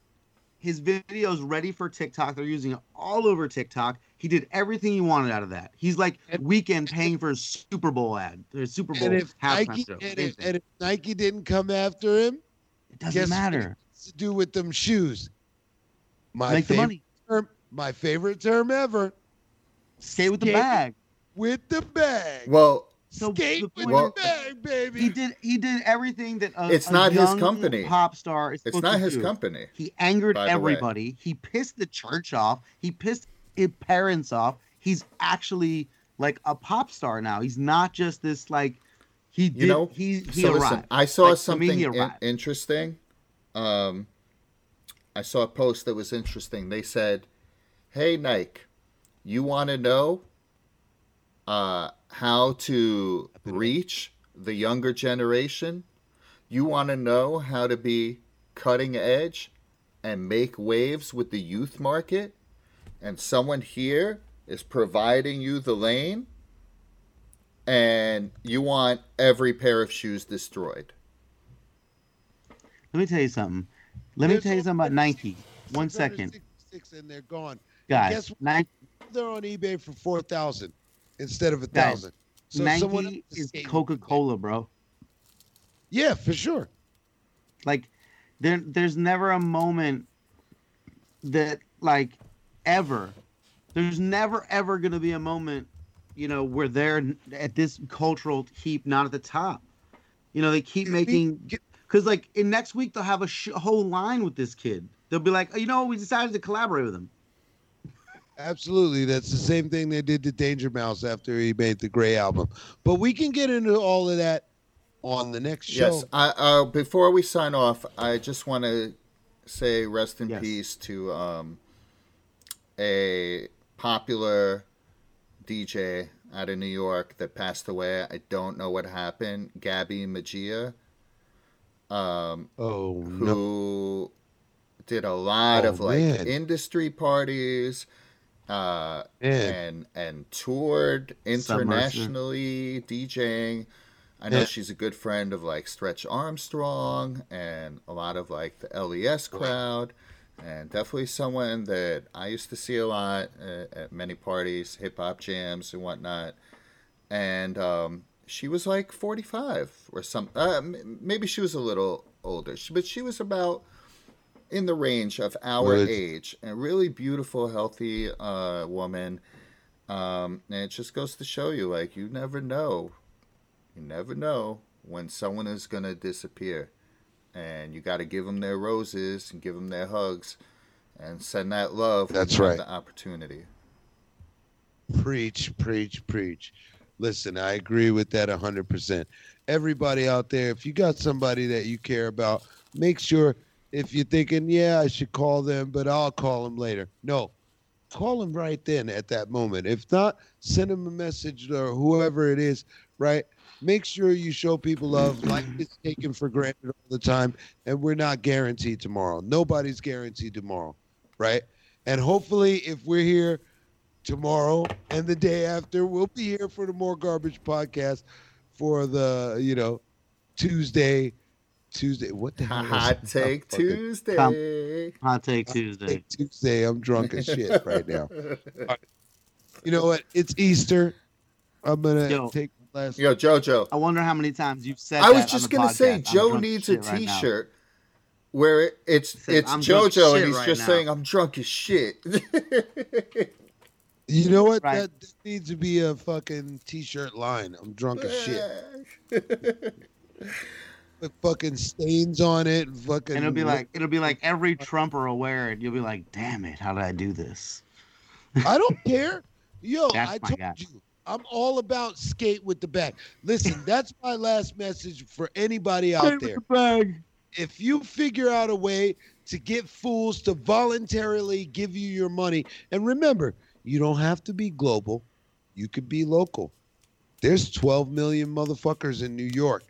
Speaker 3: his videos ready for TikTok. They're using it all over TikTok. He did everything he wanted out of that. He's like
Speaker 4: And-
Speaker 3: Weeknd paying for a Super Bowl ad. There's Super Bowl
Speaker 4: and if
Speaker 3: halftime
Speaker 4: Nike
Speaker 3: show.
Speaker 4: and if, and if Nike didn't come after him,
Speaker 3: it doesn't
Speaker 4: guess what
Speaker 3: matter.
Speaker 4: it's to do with them shoes. My
Speaker 3: Make the
Speaker 4: favorite
Speaker 3: money.
Speaker 4: term, my favorite term ever,
Speaker 3: Stay with the
Speaker 4: Skate.
Speaker 3: bag.
Speaker 4: with the bag.
Speaker 1: well,
Speaker 3: So
Speaker 4: Skate with
Speaker 3: point
Speaker 1: Well-
Speaker 4: the bag, baby.
Speaker 3: he did he did everything that a,
Speaker 1: It's
Speaker 3: a
Speaker 1: not his
Speaker 3: young
Speaker 1: company.
Speaker 3: Pop star is
Speaker 1: it's not
Speaker 3: to
Speaker 1: his
Speaker 3: do.
Speaker 1: company.
Speaker 3: He angered
Speaker 1: by way.
Speaker 3: everybody. He pissed the church off. He pissed his parents off. He's actually like a pop star now. He's not just this like he did.
Speaker 1: You know,
Speaker 3: he he
Speaker 1: so
Speaker 3: arrived.
Speaker 1: listen, I saw
Speaker 3: Like, to me,
Speaker 1: something in- interesting. Um, I saw a post that was interesting. They said, "Hey Nike, you want to know uh, how to reach the younger generation? You want to know how to be cutting edge and make waves with the youth market? And someone here is providing you the lane." and you want every pair of shoes destroyed.
Speaker 3: Let me tell you something. Let me tell you something about Nike. One second.
Speaker 4: 666
Speaker 3: second,
Speaker 4: and they're gone.
Speaker 3: guys.
Speaker 4: guess what?
Speaker 3: Nike,
Speaker 4: They're on eBay for four thousand instead of a
Speaker 3: Guys,
Speaker 4: thousand. So someone
Speaker 3: Nike is. Coca Cola, bro.
Speaker 4: Yeah, for sure.
Speaker 3: Like there there's never a moment that like ever there's never ever going to be a moment you know where they're at this cultural heap not at the top you know they keep making because like in next week they'll have a sh- whole line with this kid they'll be like oh, you know we decided to collaborate with him
Speaker 4: Absolutely. That's the same thing they did to Danger Mouse after he made the Grey album. But we can get into all of that on the next show.
Speaker 1: Yes. I, uh, before we sign off, I just want to say rest in
Speaker 3: Yes.
Speaker 1: peace to um, a popular DJ out of New York that passed away. I don't know what happened. Gabby Magia, um,
Speaker 4: Oh no.
Speaker 1: who did a lot
Speaker 4: Oh,
Speaker 1: of like
Speaker 4: man.
Speaker 1: industry parties uh,
Speaker 4: Man.
Speaker 1: and and toured internationally DJing. I know
Speaker 4: Yeah.
Speaker 1: she's a good friend of like Stretch Armstrong and a lot of like the LES crowd, and definitely someone that I used to see a lot uh, at many parties, hip hop jams and whatnot. And um, she was like 45 or some. Uh, maybe she was a little older, but she was about in the range of our
Speaker 4: Right.
Speaker 1: age. A really beautiful, healthy uh, woman. Um, and it just goes to show you, like, you never know. You never know when someone is going to disappear. And you got to give them their roses and give them their hugs and send that love
Speaker 4: That's right.
Speaker 1: the opportunity.
Speaker 4: Preach, preach, preach. Listen, I agree with that 100%. Everybody out there, if you got somebody that you care about, make sure if you're thinking, yeah, I should call them, but I'll call them later. No, call them right then at that moment. If not, send them a message or whoever it is, right? Make sure you show people love. Life is taken for granted all the time, and we're not guaranteed tomorrow. Nobody's guaranteed tomorrow, right? And hopefully, if we're here tomorrow and the day after. We'll be here for the More Garbage podcast for the, you know, Tuesday. Tuesday. What the hell?
Speaker 1: Hot
Speaker 4: it?
Speaker 1: Take
Speaker 4: Fucking
Speaker 1: Tuesday.
Speaker 3: Hot take Tuesday.
Speaker 4: Take Tuesday. I'm drunk as shit right now. You know what? It's Easter. I'm gonna
Speaker 3: Yo.
Speaker 4: take last.
Speaker 1: Yo, JoJo.
Speaker 3: I wonder how many times you've said.
Speaker 1: I was
Speaker 3: that
Speaker 1: just
Speaker 3: on the
Speaker 1: gonna say
Speaker 3: podcast. I'm
Speaker 1: Joe needs a
Speaker 3: shit right now.
Speaker 1: T-shirt where it, it's
Speaker 3: said,
Speaker 1: it's
Speaker 3: "I'm
Speaker 1: JoJo and he's
Speaker 3: right
Speaker 1: just
Speaker 3: now."
Speaker 1: saying I'm drunk as shit.
Speaker 4: You know what?
Speaker 3: Right.
Speaker 4: That, that needs to be a fucking t-shirt line. I'm drunk as shit. With fucking stains on it. Fucking.
Speaker 3: And it'll be like it'll be like every Trumper will wear it. You'll be like, damn it, how did I do this?
Speaker 4: I don't care. Yo,
Speaker 3: That's
Speaker 4: I told
Speaker 3: guy.
Speaker 4: you. I'm all about skate with the bag. Listen, that's my last message for anybody out there.
Speaker 3: With the bag.
Speaker 4: If you figure out a way to get fools to voluntarily give you your money, and remember, you don't have to be global, you could be local. There's 12 million motherfuckers in New York.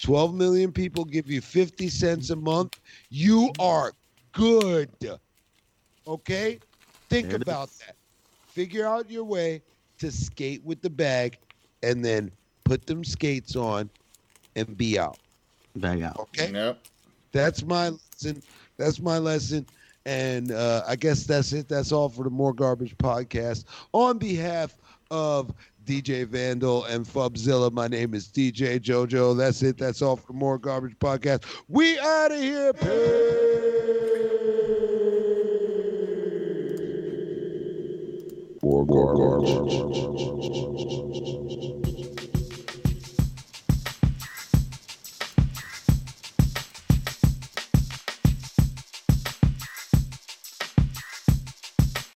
Speaker 4: 12 million people give you 50 cents a month. You are good. Okay? Think
Speaker 3: There
Speaker 4: about
Speaker 3: is.
Speaker 4: that. Figure out your way to skate with the bag and then put them skates on and be out.
Speaker 3: Bag out.
Speaker 4: Okay?
Speaker 1: Yep.
Speaker 4: That's my lesson. That's my lesson. And uh, I guess that's it. That's all for the More Garbage podcast. On behalf of DJ Vandal and Fubzilla, my name is DJ JoJo. That's it. That's all for More Garbage podcast. We out of here. Peace. More garbage.